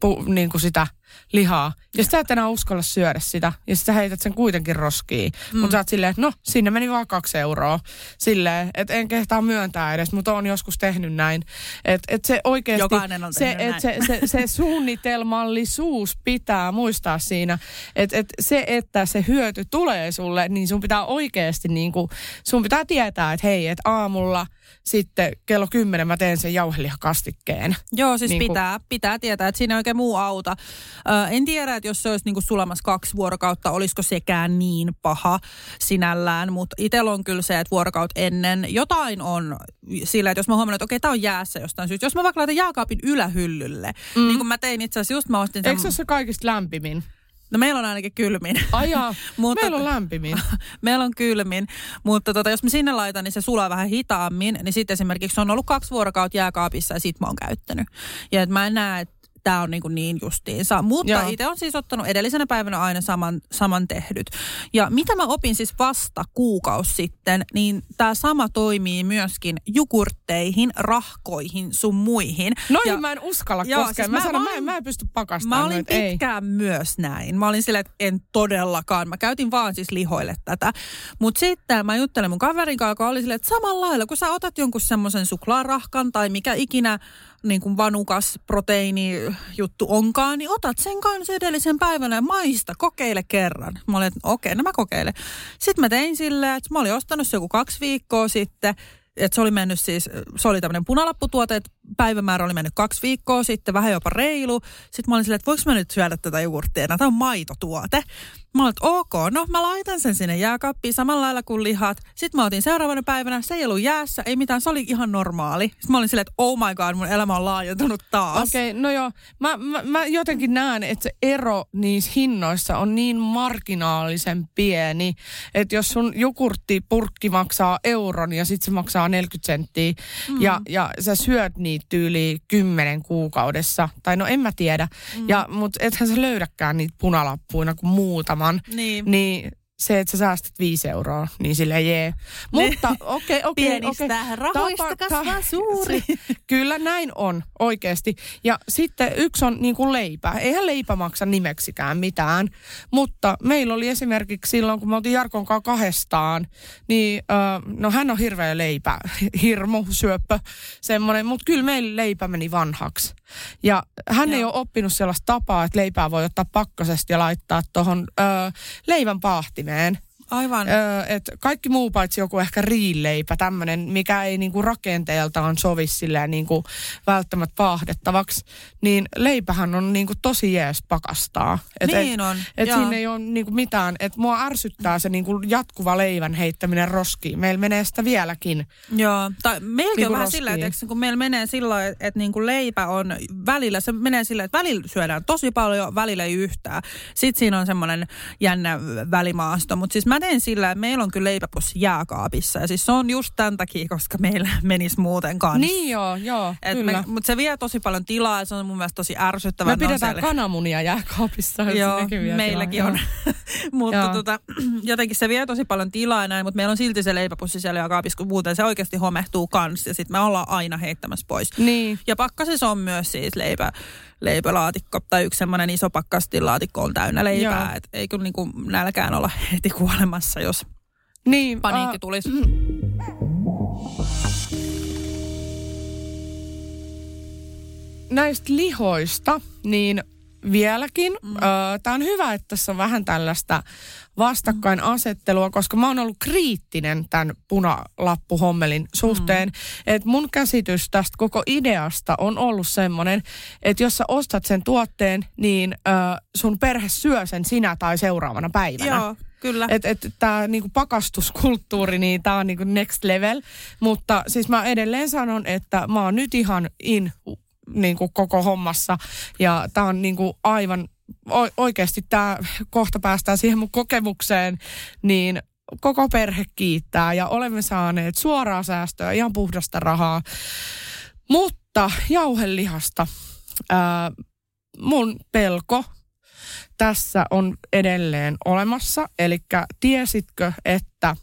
pu, niin kuin sitä lihaa. Ja sä et enää uskalla syödä sitä. Ja sä heität sen kuitenkin roskiin. Mm. Mutta sä oot silleen, että no, sinne meni vaan kaksi euroa. Silleen, että en kehtaa myöntää edes, mutta on joskus tehnyt näin. Että et se oikeasti... Jokainen on se, et se, se, se suunnitelmallisuus pitää muistaa siinä. Että et se, että se hyöty tulee sulle, niin sun pitää oikeasti niin kuin, sun pitää tietää, että hei, että aamulla sitten kello kymmenen mä teen sen jauhelihakastikkeen. Joo, siis Niin pitää, pitää tietää, että siinä ei oikein muu auta. Ö, en tiedä, että jos se olisi niinku sulamassa kaksi vuorokautta, olisiko sekään niin paha sinällään, mutta itsellä on kyllä se, että vuorokaut ennen jotain on sillä, että jos mä huomannut, että okei, tämä on jäässä jostain syystä. Jos mä vaikka laitan jääkaapin ylähyllylle, mm. niin kuin mä tein itse asiassa just, mä ostin Eikö se ole se kaikista lämpimin? No meillä on ainakin kylmin. Ajaa, Mutta- meillä on lämpimin. Meillä on kylmin, mutta tota, jos mä sinne laitan, niin se sulaa vähän hitaammin. Niin sitten esimerkiksi on ollut kaksi vuorokautta jääkaapissa ja sit mä oon käyttänyt. Ja et mä en näe, että tämä on niin, kuin niin justiinsa. Mutta itse on siis ottanut edellisenä päivänä aina saman, saman tehdyt. Ja mitä mä opin siis vasta kuukausi sitten, niin tämä sama toimii myöskin jogurtteihin, rahkoihin, sun muihin. Noihin ja, mä en uskalla Joo, koskea. siis mä, mä- sanon, mä mä, en, mä en pysty pakastamaan Mä olin noita, ei. pitkään myös näin. Mä olin silleen, että en todellakaan. Mä käytin vaan siis lihoille tätä. Mutta sitten mä juttelen mun kaverin kanssa, joka oli silleen, että samalla lailla, kun sä otat jonkun semmoisen suklaarahkan tai mikä ikinä niin kuin vanukas proteiini juttu onkaan, niin otat sen kanssa edellisen päivänä ja maista, kokeile kerran. Mä olin, että okei, no mä kokeilen. Sitten mä tein silleen, että mä olin ostanut se joku kaksi viikkoa sitten, että se oli mennyt siis, se oli tämmöinen punalapputuote, että päivämäärä oli mennyt kaksi viikkoa sitten, vähän jopa reilu. Sitten mä olin silleen, että voiko mä nyt syödä tätä jogurttia, tämä on maitotuote. Mä olin, että ok, no mä laitan sen sinne jääkaappiin samalla lailla kuin lihat. Sitten mä otin seuraavana päivänä, se ei ollut jäässä, ei mitään, se oli ihan normaali. Sitten mä olin silleen, että oh my god, mun elämä on laajentunut taas. Okei, okay, no joo. Mä, mä, mä jotenkin näen, että se ero niissä hinnoissa on niin marginaalisen pieni, että jos sun jogurttipurkki maksaa euron ja sitten se maksaa 40 senttiä mm. ja, ja sä syöt niitä tyyliin kymmenen kuukaudessa, tai no en mä tiedä, mm. ja, mutta ethän sä löydäkään niitä punalappuina kuin muutaman, Niin. niin se, että sä säästät viisi euroa, niin sille jee. Mutta okei, okei, Pienistä okei. rahoista Tapa- kasvaa suuri. Kyllä näin on oikeasti. Ja sitten yksi on niin kuin leipä. Eihän leipä maksa nimeksikään mitään. Mutta meillä oli esimerkiksi silloin, kun me oltiin Jarkon kanssa kahdestaan, niin no hän on hirveä leipä, hirmu, syöppö, semmoinen. Mutta kyllä meillä leipä meni vanhaksi. Ja hän Joo. ei ole oppinut sellaista tapaa, että leipää voi ottaa pakkasesta ja laittaa tuohon leivän paahtimeen. man. Aivan. Öö, et kaikki muu paitsi joku ehkä riilleipä, tämmöinen, mikä ei niinku rakenteeltaan sovi silleen niinku välttämättä paahdettavaksi, niin leipähän on niinku tosi jees pakastaa. Et, Niin et, on, Et joo. siinä ei ole niinku mitään, että mua ärsyttää se niinku jatkuva leivän heittäminen roskiin. Meillä menee sitä vieläkin. Joo, tai meilläkin Niinku on vähän roskiin. sillä, että kun meillä menee sillä että, että niin kuin leipä on välillä, se menee sillä, että välillä syödään tosi paljon, välillä ei yhtään. Sitten siinä on semmoinen jännä välimaasto, mutta siis mä teen sillä, että meillä on kyllä leipäpussi jääkaapissa ja siis se on just tämän takia, koska meillä menisi muuten kanssa. Niin joo, joo, Et kyllä. mutta se vie tosi paljon tilaa ja se on mun mielestä tosi ärsyttävää. Me pidetään siellä- kananmunia jääkaapissa. Joo, meilläkin tilaa. on. mutta Joo. tota, jotenkin se vie tosi paljon tilaa ja näin, mutta meillä on silti se leipäpussi siellä jääkaapissa, kun muuten se oikeasti homehtuu kans ja sitten me ollaan aina heittämässä pois. Niin. Ja pakkasissa on myös siis leipä, leipälaatikko tai yksi semmoinen iso pakkastilaatikko on täynnä leipää. Joo. Et ei kyllä niinku nälkään olla heti kuolemassa, jos Niin, paniikki äh, tulisi. näistä lihoista, niin vieläkin. Mm. Tämä on hyvä, että tässä on vähän tällaista vastakkainasettelua, koska mä oon ollut kriittinen tämän punalappuhommelin suhteen. Mm. Että mun käsitys tästä koko ideasta on ollut semmoinen, että jos sä ostat sen tuotteen, niin ö, sun perhe syö sen sinä tai seuraavana päivänä. Joo. Kyllä. Että et, tämä niinku pakastuskulttuuri, niin tämä on niinku next level. Mutta siis mä edelleen sanon, että mä oon nyt ihan in niinku koko hommassa. Ja tämä on niinku aivan oikeasti tämä kohta päästään siihen mun kokemukseen, niin koko perhe kiittää ja olemme saaneet suoraa säästöä, ihan puhdasta rahaa. Mutta jauhelihasta, ää, mun pelko tässä on edelleen olemassa. Eli tiesitkö, että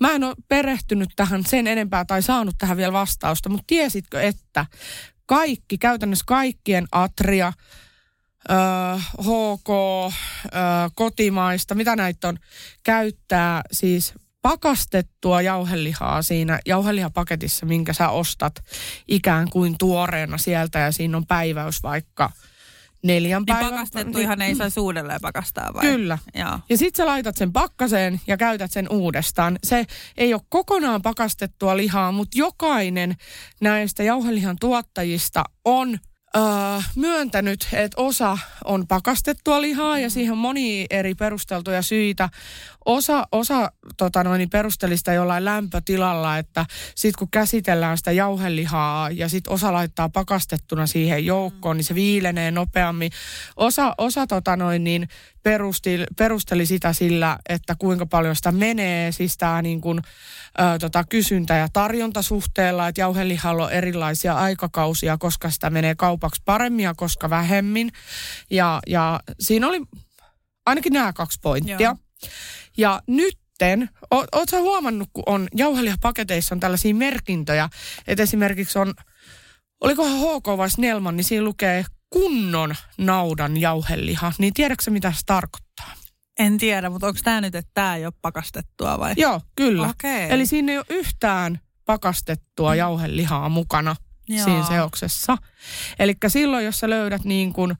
mä en ole perehtynyt tähän sen enempää tai saanut tähän vielä vastausta, mutta tiesitkö, että kaikki, käytännössä kaikkien Atria, HK, kotimaista, mitä näitä on, käyttää siis pakastettua jauhelihaa siinä jauhelihapaketissa, minkä sä ostat ikään kuin tuoreena sieltä ja siinä on päiväys vaikka neljän niin päivän. niin, ei saa uudelleen pakastaa vai? Kyllä. Joo. Ja sit sä laitat sen pakkaseen ja käytät sen uudestaan. Se ei ole kokonaan pakastettua lihaa, mutta jokainen näistä jauhelihan tuottajista on Uh, myöntänyt, että osa on pakastettua lihaa ja siihen on moni eri perusteltuja syitä. Osa, osa tota noin, perustelista jollain lämpötilalla, että sitten kun käsitellään sitä jauhelihaa ja sitten osa laittaa pakastettuna siihen joukkoon, niin se viilenee nopeammin. Osa, osa tota noin, niin perusteli, perusteli sitä sillä, että kuinka paljon sitä menee, siis tämä niin kuin, ö, tota, kysyntä- ja tarjontasuhteella, että jauhelihalla on erilaisia aikakausia, koska sitä menee kaupaksi paremmin ja koska vähemmin. Ja, ja siinä oli ainakin nämä kaksi pointtia. Joo. Ja nytten, ootko huomannut, kun on jauhelihapaketeissa on tällaisia merkintöjä, että esimerkiksi on, olikohan HK vai Snellman, niin siinä lukee kunnon naudan jauheliha, niin tiedätkö mitä se tarkoittaa? En tiedä, mutta onko tämä nyt, että tämä ei ole pakastettua vai? Joo, kyllä. Okay. Eli siinä ei ole yhtään pakastettua mm. jauhelihaa mukana Joo. siinä seoksessa. Eli silloin, jos sä löydät niin kuin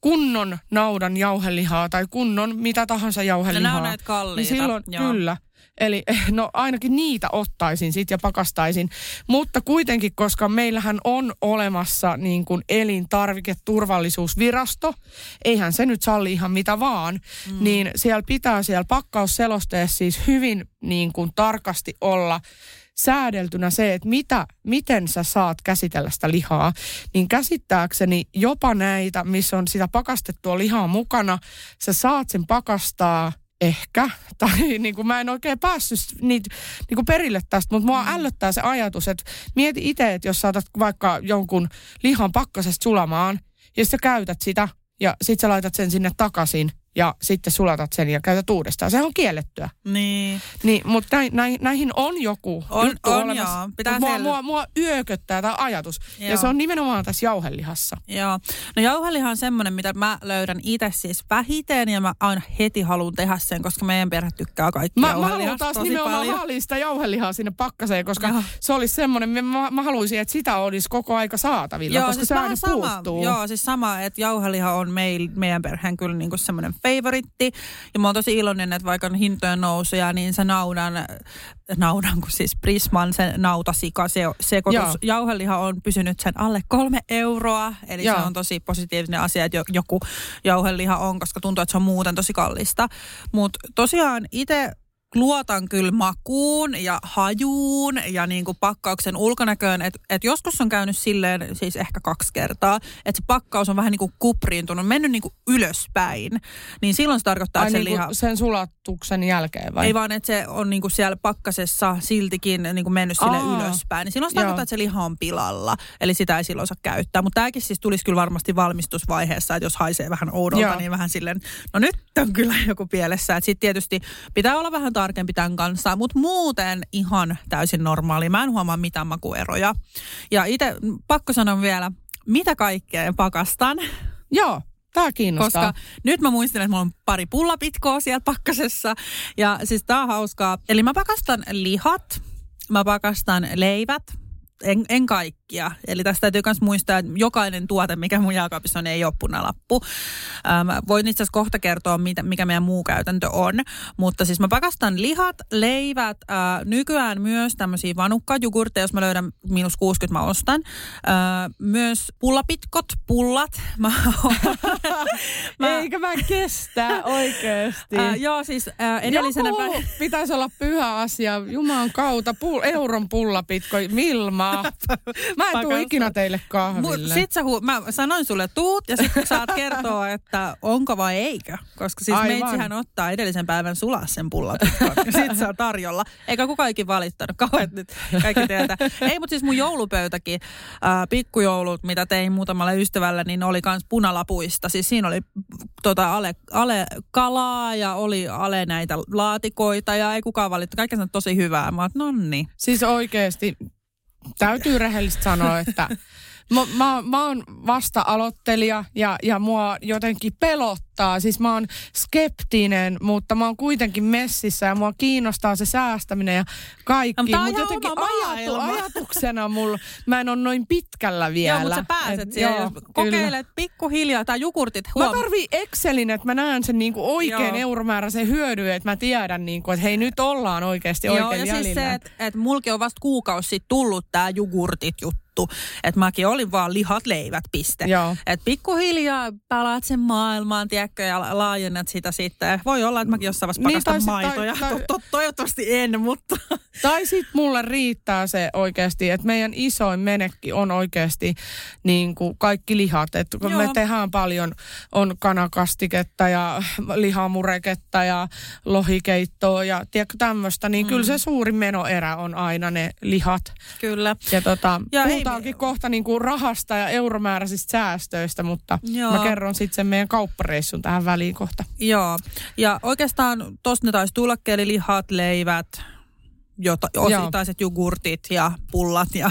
kunnon naudan jauhelihaa tai kunnon mitä tahansa jauhelihaa. nämä on näitä kalliita. Niin silloin, Joo. kyllä. Eli no ainakin niitä ottaisin sit ja pakastaisin. Mutta kuitenkin, koska meillähän on olemassa niin kuin elintarviketurvallisuusvirasto, eihän se nyt salli ihan mitä vaan, mm. niin siellä pitää siellä pakkausselosteessa siis hyvin niin kuin tarkasti olla säädeltynä se, että mitä, miten sä saat käsitellä sitä lihaa, niin käsittääkseni jopa näitä, missä on sitä pakastettua lihaa mukana, sä saat sen pakastaa ehkä, tai niin kuin mä en oikein päässyt niitä niin kuin perille tästä, mutta mua mm. ällöttää se ajatus, että mieti itse, että jos saatat vaikka jonkun lihan pakkasesta sulamaan, ja sä käytät sitä, ja sit sä laitat sen sinne takaisin, ja sitten sulatat sen ja käytät uudestaan. Se on kiellettyä. Niin. niin mutta näin, näin, näihin on joku on, juttu on, olemassa. Joo. Pitää mua, mua, mua yököttää tämä ajatus. Joo. Ja se on nimenomaan tässä jauhelihassa. Joo. No jauheliha on semmoinen, mitä mä löydän itse siis vähiten ja mä aina heti haluan tehdä sen, koska meidän perhe tykkää kaikki Mä, mä haluan taas nimenomaan haalista jauhelihaa sinne pakkaseen, koska joo. se olisi semmoinen, mä, mä haluaisin, että sitä olisi koko aika saatavilla, joo, koska siis se aina sama, puuttuu. Joo, siis sama, että jauheliha on meil, meidän perheen kyllä niinku semmoinen favoritti. Ja mä oon tosi iloinen, että vaikka on hintojen nousuja, niin se naudan, naudan kun siis Prisman se nautasika, se sekoitus, jauheliha on pysynyt sen alle kolme euroa. Eli Joo. se on tosi positiivinen asia, että joku jauheliha on, koska tuntuu, että se on muuten tosi kallista. Mutta tosiaan itse luotan kyllä makuun ja hajuun ja niin kuin pakkauksen ulkonäköön. Että et joskus on käynyt silleen, siis ehkä kaksi kertaa, että se pakkaus on vähän niin kuin kupriintunut, mennyt niin kuin ylöspäin. Niin silloin se tarkoittaa, Ai että se niin liha... sen sulatuksen jälkeen vai? Ei vaan, että se on niin kuin siellä pakkasessa siltikin niin kuin mennyt sille Aa, ylöspäin. Niin silloin se tarkoittaa, että se liha on pilalla. Eli sitä ei silloin saa käyttää. Mutta tämäkin siis tulisi kyllä varmasti valmistusvaiheessa, että jos haisee vähän oudolta, Joo. niin vähän silleen, no nyt on kyllä joku pielessä. Että sitten tietysti pitää olla vähän tarkempi tämän kanssa, mutta muuten ihan täysin normaali. Mä en huomaa mitään makueroja. Ja itse pakko sanoa vielä, mitä kaikkea pakastan. Joo, Tämä kiinnostaa. Koska nyt mä muistelen, että mulla on pari pullapitkoa siellä pakkasessa. Ja siis tää on hauskaa. Eli mä pakastan lihat, mä pakastan leivät, en, en kaikki kaikkia. Eli tästä täytyy myös muistaa, että jokainen tuote, mikä mun jääkaapissa on, ei ole punalappu. Ähm, voin itse asiassa kohta kertoa, mitä, mikä meidän muu käytäntö on. Mutta siis mä pakastan lihat, leivät, äh, nykyään myös tämmöisiä vanukkajugurtteja, jos mä löydän miinus 60, mä ostan. Äh, myös pullapitkot, pullat. Mä, mä, Eikä mä kestä oikeesti. Äh, joo, siis äh, edellisenä Joku päivänä... pitäisi olla pyhä asia. Jumalan kautta, pul, euron pullapitko, Milmaa. Mä en tuu ikinä teille kahville. Sit sä hu- mä sanoin sulle tuut ja sitten saat kertoa, että onko vai eikö. Koska siis Aivan. meitsihän ottaa edellisen päivän sulaa sen ja sit se on tarjolla. Eikä kukaan ikin valittanut. Kauheat nyt kaikki tietää. Ei, mutta siis mun joulupöytäkin, äh, pikkujoulut, mitä tein muutamalle ystävälle, niin oli kans punalapuista. Siis siinä oli tota, ale, ale kalaa ja oli ale näitä laatikoita ja ei kukaan valittu. Kaikki on tosi hyvää. Mä oon, no niin. Siis oikeesti täytyy rehellisesti sanoa, että mä, mä, mä oon vasta aloittelija ja, ja mua jotenkin pelottaa. Siis mä oon skeptinen, mutta mä oon kuitenkin messissä ja mua kiinnostaa se säästäminen ja kaikki. No, mutta jotenkin ajatu, ajatuksena mulla, mä en ole noin pitkällä vielä. Joo, mutta sä pääset Et, siihen, joo, kokeilet pikkuhiljaa tai jugurtit huom. Mä tarvii Excelin, että mä näen sen niinku oikein joo. euromääräisen hyödyn, että mä tiedän, niinku, että hei nyt ollaan oikeasti oikein Joo, ja jäljellä. siis se, että et mulki on vasta kuukausi sitten tullut tää jugurtit juttu juttu. Että mäkin olin vaan lihat leivät, piste. Että pikkuhiljaa palaat sen maailmaan, tiedätkö, ja laajennat sitä sitten. Voi olla, että mäkin jossain vaiheessa niin, pakastan niin, maitoja. Tai, tai, to, to, toivottavasti en, mutta... Tai sitten mulle riittää se oikeasti, että meidän isoin menekki on oikeasti niin kuin kaikki lihat. Että kun Joo. me tehdään paljon, on kanakastiketta ja lihamureketta ja lohikeittoa ja tiedätkö tämmöistä, niin mm. kyllä se suurin menoerä on aina ne lihat. Kyllä. Ja, tota, ja puhutaankin kohta niin kuin rahasta ja euromääräisistä säästöistä, mutta Joo. mä kerron sitten sen meidän kauppareissun tähän väliin kohta. Joo, ja oikeastaan tosta ne taisi tulla, eli lihat, leivät, jota, osittaiset jogurtit ja pullat ja...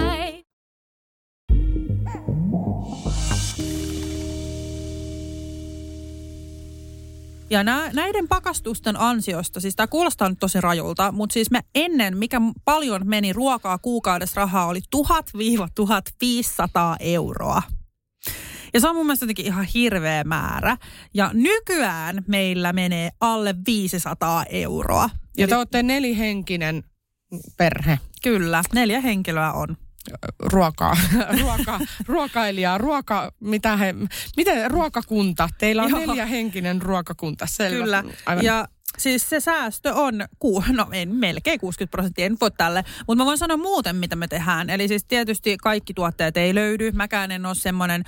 Ja nä, näiden pakastusten ansiosta, siis tämä kuulostaa nyt tosi rajulta, mutta siis me ennen, mikä paljon meni ruokaa kuukaudessa rahaa, oli 1000-1500 euroa. Ja se on mun mielestä jotenkin ihan hirveä määrä. Ja nykyään meillä menee alle 500 euroa. Ja Eli... te olette nelihenkinen perhe. Kyllä, neljä henkilöä on ruokaa, ruoka, ruokailijaa, ruoka, mitä he, miten ruokakunta, teillä on Joo. neljä henkinen ruokakunta, selvä. Kyllä, Aivan. ja Siis se säästö on, ku, no en, melkein 60 prosenttia, en voi tälle, mutta mä voin sanoa muuten, mitä me tehdään. Eli siis tietysti kaikki tuotteet ei löydy. Mäkään en ole semmoinen,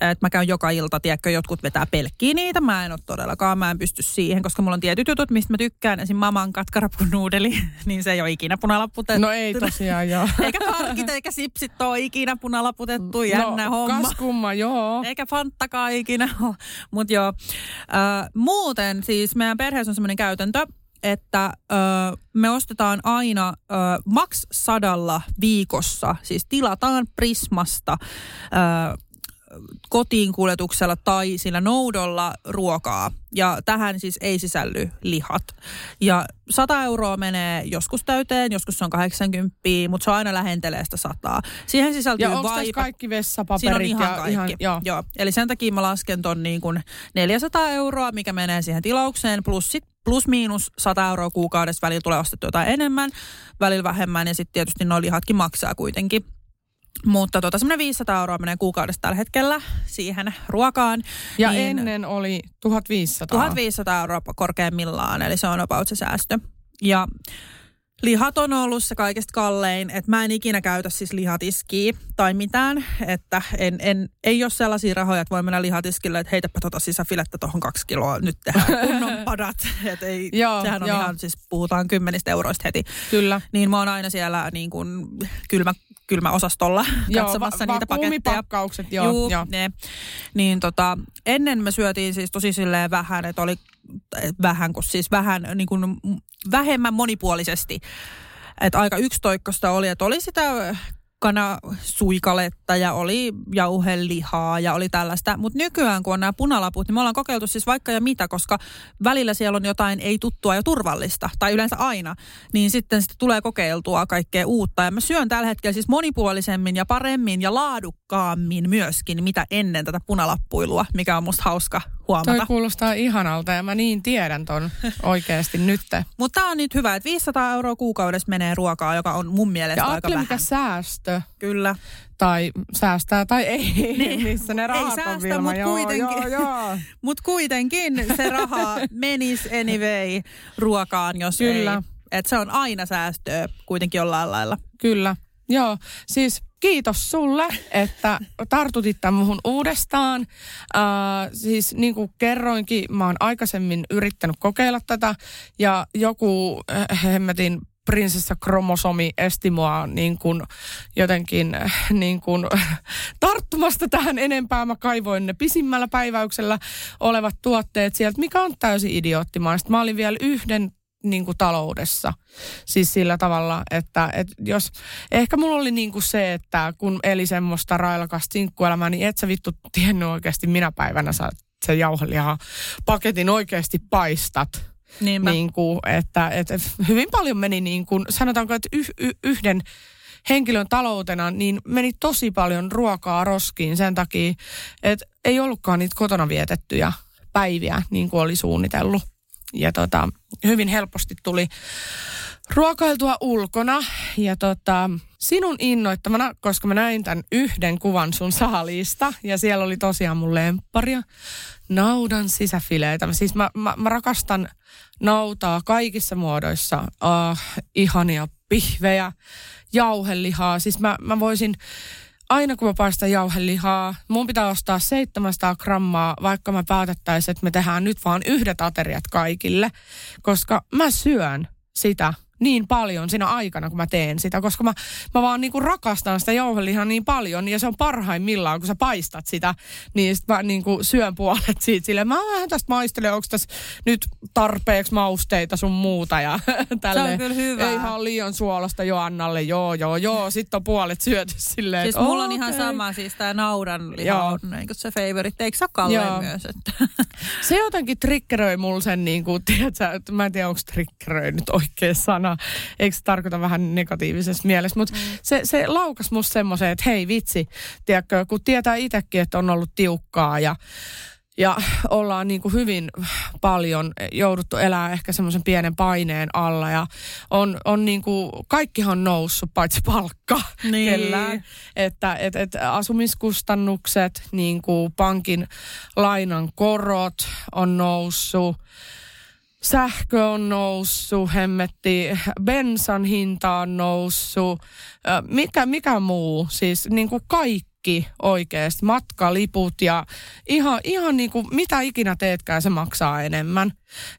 että mä käyn joka ilta, tiedätkö, jotkut vetää pelkkiä niitä. Mä en ole todellakaan, mä en pysty siihen, koska mulla on tietyt jutut, mistä mä tykkään. Esim. maman katkarapunuudeli, niin se ei ole ikinä punalaputettu. No ei tosiaan, joo. eikä parkit eikä sipsit ole ikinä punalaputettu, jännä no, homma. Kaskumma, joo. Eikä fanttakaan ikinä Mutta joo, äh, muuten siis meidän perheessä on semmoinen käytäntö, että ö, me ostetaan aina ö, maks sadalla viikossa, siis tilataan Prismasta ö, kotiin kuljetuksella tai sillä noudolla ruokaa. Ja tähän siis ei sisälly lihat. Ja 100 euroa menee joskus täyteen, joskus se on 80, mutta se aina lähentelee sitä sataa. Siihen sisältyy ja vaipa. kaikki vessapaperit? Siinä on ihan ja kaikki. Ihan, joo. joo. Eli sen takia mä lasken ton niin kuin 400 euroa, mikä menee siihen tilaukseen, plus sit plus miinus 100 euroa kuukaudessa. Välillä tulee ostettua jotain enemmän, välillä vähemmän ja sitten tietysti nuo lihatkin maksaa kuitenkin. Mutta tota, semmoinen 500 euroa menee kuukaudessa tällä hetkellä siihen ruokaan. Ja niin ennen oli 1500. 1500 euroa korkeimmillaan, eli se on about se säästö. Ja lihat on ollut se kaikista kallein, että mä en ikinä käytä siis lihatiskiä tai mitään, että en, en, ei ole sellaisia rahoja, että voi mennä lihatiskille, että heitäpä tota sisäfilettä tuohon kaksi kiloa, nyt tehdään kunnon padat, että ei, Joo, sehän on joo. ihan, siis puhutaan kymmenistä euroista heti, Kyllä. niin mä oon aina siellä niin kuin kylmä, kylmäosastolla katsomassa va- niitä paketteja. joo, Juu, joo. Ne. Niin tota, ennen me syötiin siis tosi silleen vähän, että oli eh, vähän, kun siis vähän niin kuin vähemmän monipuolisesti. Että aika yksitoikkoista oli, että oli sitä eh, kanasuikaletta ja oli jauhelihaa ja oli tällaista. Mutta nykyään, kun on nämä punalaput, niin me ollaan kokeiltu siis vaikka ja mitä, koska välillä siellä on jotain ei tuttua ja turvallista, tai yleensä aina, niin sitten sitä tulee kokeiltua kaikkea uutta. Ja mä syön tällä hetkellä siis monipuolisemmin ja paremmin ja laadukkaammin myöskin, mitä ennen tätä punalappuilua, mikä on musta hauska Toi huomata. kuulostaa ihanalta ja mä niin tiedän ton oikeasti nyt. Mutta tämä on nyt hyvä, että 500 euroa kuukaudessa menee ruokaa, joka on mun mielestä Ja aika vähän. mikä säästö. Kyllä. Tai säästää tai ei, niin, missä ne ei rahat on säästä, Vilma. mut joo, kuitenkin. Joo, joo. Mutta kuitenkin se raha menisi anyway ruokaan, jos Kyllä. ei. Et se on aina säästöä kuitenkin jollain lailla. Kyllä. Joo, siis kiitos sulle, että tartutit tämän muhun uudestaan. Uh, siis niin kuin kerroinkin, mä oon aikaisemmin yrittänyt kokeilla tätä ja joku äh, hemmetin prinsessa kromosomi esti mua niin kuin jotenkin äh, niin kuin, tarttumasta tähän enempää. Mä kaivoin ne pisimmällä päiväyksellä olevat tuotteet sieltä, mikä on täysin idioottimaista. Mä olin vielä yhden niin kuin taloudessa. Siis sillä tavalla, että, että jos, ehkä mulla oli niin kuin se, että kun eli semmoista railakasta sinkkuelämää, niin et sä vittu tiennyt oikeasti minä päivänä sä sen jauheliha paketin oikeasti paistat. Niinpä. Niin kuin, että, että hyvin paljon meni niin kuin, sanotaanko, että yh, yh, yhden henkilön taloutena, niin meni tosi paljon ruokaa roskiin sen takia, että ei ollutkaan niitä kotona vietettyjä päiviä niin kuin oli suunnitellut. Ja tota, hyvin helposti tuli ruokailtua ulkona. Ja tota, sinun innoittamana, koska mä näin tämän yhden kuvan sun saaliista, ja siellä oli tosiaan mun lempparia, naudan sisäfileitä. Siis mä, mä, mä rakastan nautaa kaikissa muodoissa. Uh, ihania pihvejä, jauhelihaa. Siis mä, mä voisin, aina kun mä paistan jauhelihaa, mun pitää ostaa 700 grammaa, vaikka mä päätettäisiin, että me tehdään nyt vaan yhdet ateriat kaikille, koska mä syön sitä niin paljon siinä aikana, kun mä teen sitä, koska mä, mä vaan niinku rakastan sitä jauhelihaa niin paljon, ja se on parhaimmillaan, kun sä paistat sitä, niin sit mä niinku syön puolet siitä silleen, mä vähän tästä maistelen, onko tässä nyt tarpeeksi mausteita sun muuta, ja tälleen. kyllä hyvä. Ei ihan liian suolasta jo Annalle, joo, joo, joo, sitten on puolet syöty silleen, Siis mulla on ihan sama, siis tämä naudan liha Joo. on niin se favorite. Eikö sä Kalle Joo. myös? Että? Se jotenkin triggeröi mulla sen, niin kuin, tiedätkö, että mä en tiedä, onko triggeröi nyt oikea sana. Eikö se tarkoita vähän negatiivisessa mielessä, mutta mm. se, se laukas musta semmoisen, että hei vitsi, tiedätkö, kun tietää itsekin, että on ollut tiukkaa ja ja ollaan niin kuin hyvin paljon jouduttu elää ehkä semmoisen pienen paineen alla ja on, on niin kuin, kaikkihan noussut paitsi palkka Niin. kellään. Että et, et asumiskustannukset, niin kuin pankin lainan korot on noussut, sähkö on noussut, hemmetti, bensan hinta on noussut, mikä, mikä muu, siis niin kuin kaikki oikeasti, matkaliput ja ihan, ihan niin kuin mitä ikinä teetkään, se maksaa enemmän.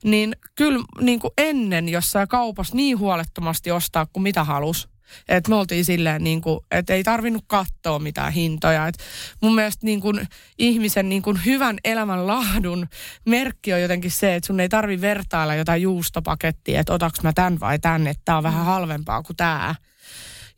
Niin kyllä niin kuin ennen jossain kaupassa niin huolettomasti ostaa kuin mitä halus. Et me oltiin silleen, niin kuin, että ei tarvinnut katsoa mitään hintoja. Et mun mielestä niin kuin, ihmisen niin kuin, hyvän elämän laadun merkki on jotenkin se, että sun ei tarvi vertailla jotain juustopakettia, että otaks mä tän vai tän, että tää on vähän halvempaa kuin tää.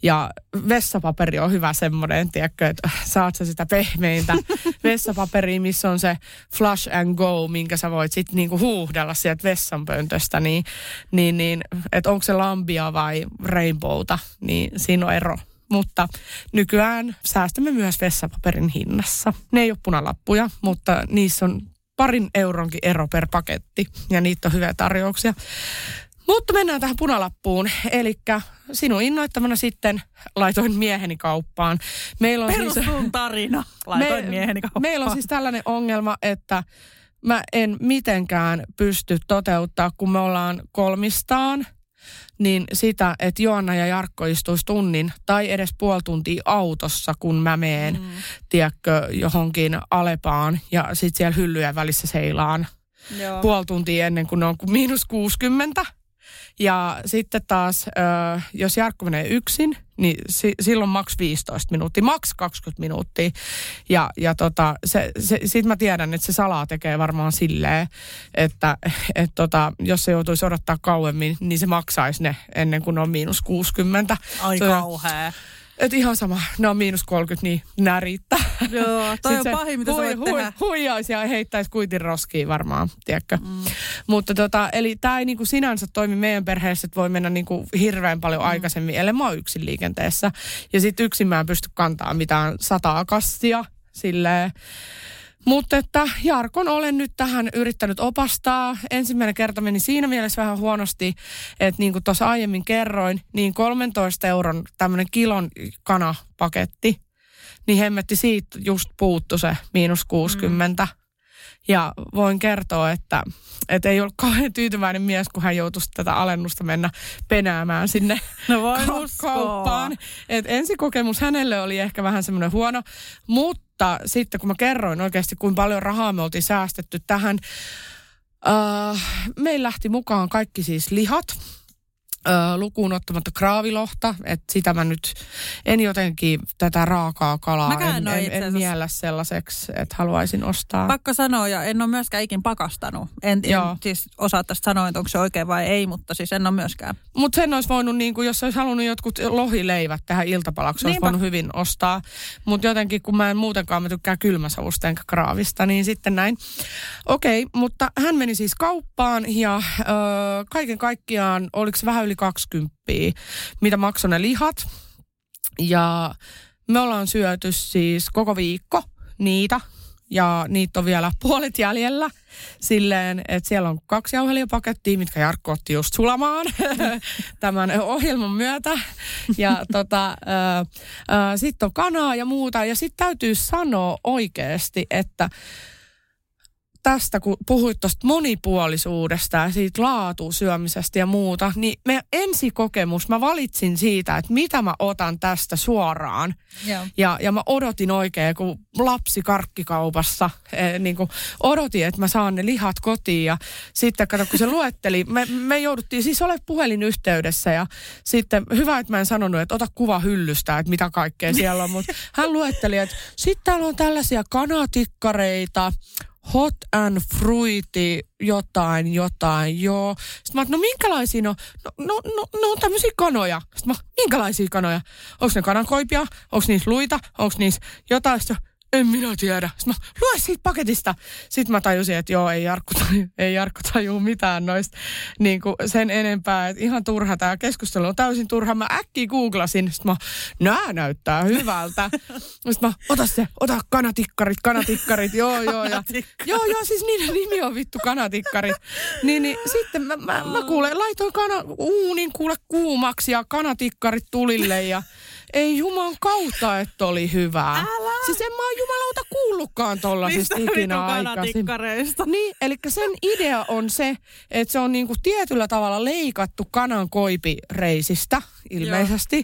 Ja vessapaperi on hyvä semmoinen, tiedätkö, että saat sä sitä pehmeintä vessapaperia, missä on se flush and go, minkä sä voit sitten niinku huuhdella sieltä vessanpöntöstä, niin, niin, niin että onko se lambia vai rainbowta, niin siinä on ero. Mutta nykyään säästämme myös vessapaperin hinnassa. Ne ei ole punalappuja, mutta niissä on parin euronkin ero per paketti ja niitä on hyviä tarjouksia. Mutta mennään tähän punalappuun. Eli sinun innoittamana sitten laitoin mieheni kauppaan. Meillä on siis, tarina. Laitoin mieheni kauppaan. meillä on siis tällainen ongelma, että mä en mitenkään pysty toteuttaa, kun me ollaan kolmistaan. niin sitä, että Joanna ja Jarkko istuisi tunnin tai edes puoli tuntia autossa, kun mä meen, mm. tiedätkö, johonkin Alepaan ja sitten siellä hyllyjen välissä seilaan Joo. puoli tuntia ennen kuin ne on miinus 60. Ja sitten taas, jos Jarkko menee yksin, niin si- silloin maks 15 minuuttia, maks 20 minuuttia. Ja, ja tota, se, se, sit mä tiedän, että se salaa tekee varmaan silleen, että et tota, jos se joutuisi odottaa kauemmin, niin se maksaisi ne ennen kuin on miinus 60. Ai kauhea. Et ihan sama, ne on miinus 30, niin nämä riittää. Joo, toi on pahin, mitä hui, sä voit hui, tehdä. Huijaisi ja heittäisi kuitin roskiin varmaan, tiedätkö. Mm. Mutta tota, eli tämä ei niinku sinänsä toimi meidän perheessä, että voi mennä niinku hirveän paljon mm. aikaisemmin, ellei mä oon yksin liikenteessä. Ja sitten yksin mä en pysty kantaa mitään sataa kassia silleen. Mutta että Jarkon olen nyt tähän yrittänyt opastaa. Ensimmäinen kerta meni siinä mielessä vähän huonosti, että niin kuin tuossa aiemmin kerroin, niin 13 euron tämmöinen kilon kanapaketti, niin hemmetti siitä just puuttu se miinus 60. Mm. Ja voin kertoa, että, että ei ollut kauhean tyytyväinen mies, kun hän joutui tätä alennusta mennä penäämään sinne no voin ka- kauppaan. Et ensikokemus hänelle oli ehkä vähän semmoinen huono, mutta sitten kun mä kerroin oikeasti, kuinka paljon rahaa me oltiin säästetty tähän, uh, meillä lähti mukaan kaikki siis lihat, ö, lukuun ottamatta kraavilohta, että sitä mä nyt en jotenkin tätä raakaa kalaa en, en, en miellä sellaiseksi, että haluaisin ostaa. Pakko sanoa, ja en ole myöskään ikin pakastanut. En, en siis osaa tästä sanoa, että onko se oikein vai ei, mutta siis en ole myöskään. Mutta sen olisi voinut, niin kuin, jos olisi halunnut jotkut lohileivät tähän iltapalaksi, olisi voinut hyvin ostaa. Mutta jotenkin, kun mä en muutenkaan mä tykkää kylmäsavusta enkä kraavista, niin sitten näin. Okei, okay, mutta hän meni siis kauppaan ja ö, kaiken kaikkiaan, oliko se vähän yli 20, mitä maksoi ne lihat. Ja me ollaan syöty siis koko viikko niitä ja niitä on vielä puolet jäljellä silleen, että siellä on kaksi jauhelijapakettia, mitkä Jarkko otti just sulamaan tämän ohjelman myötä. Ja tota, sitten on kanaa ja muuta. Ja sitten täytyy sanoa oikeasti, että tästä, kun puhuit tuosta monipuolisuudesta ja siitä laatusyömisestä ja muuta, niin me ensikokemus, mä valitsin siitä, että mitä mä otan tästä suoraan. Ja, ja mä odotin oikein, kun lapsi karkkikaupassa, eh, niin kuin odotin, että mä saan ne lihat kotiin. Ja sitten kato, kun se luetteli, me, me jouduttiin siis ole puhelinyhteydessä ja sitten hyvä, että mä en sanonut, että ota kuva hyllystä, että mitä kaikkea siellä on, mutta hän luetteli, että sitten täällä on tällaisia kanatikkareita, hot and fruity jotain, jotain, joo. Sitten mä no minkälaisia no, no, no, no, no on tämmöisiä kanoja. Sitten mä, minkälaisia kanoja? Onko ne kanankoipia? Onko niissä luita? Onko niissä jotain? Sitten, en minä tiedä. Sitten mä, lue siitä paketista. Sitten mä tajusin, että joo, ei Jarkko, taju, ei Jarkko tajuu mitään noista niin kuin sen enempää. Että ihan turha tämä keskustelu on täysin turha. Mä äkki googlasin. Sitten mä, nää näyttää hyvältä. Sitten mä, ota se, ota kanatikkarit, kanatikkarit. Joo, joo. Ja, joo, joo, siis niiden nimi on vittu kanatikkarit. Niin, niin sitten mä, mä, mä kuule, laitoin kana, uunin kuule kuumaksi ja kanatikkarit tulille ja ei juman kautta, että oli hyvää. Älä. Siis en mä oon jumalauta kuullutkaan tollaisista ikinä aikaisin. Niin, eli sen idea on se, että se on niinku tietyllä tavalla leikattu kanan koipireisistä ilmeisesti.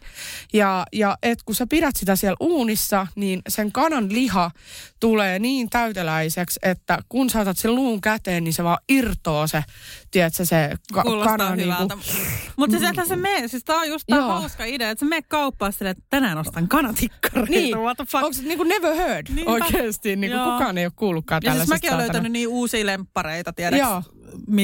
Ja, ja et kun sä pidät sitä siellä uunissa, niin sen kanan liha tulee niin täyteläiseksi, että kun saatat sen luun käteen, niin se vaan irtoo se, tiedätkö, se ka- kana. Niin kuin... Mutta siis se menee, siis tää on just tää hauska idea, että sä menet kauppaan silleen, että tänään ostan kanatikkareita. Niin, what the fuck? Onko se niin kuin never heard Niinpä. oikeasti? Niin kuin kukaan ei ole kuullutkaan tällaisesta. Ja siis mäkin olen löytänyt niin uusia lemppareita, tiedätkö? Joo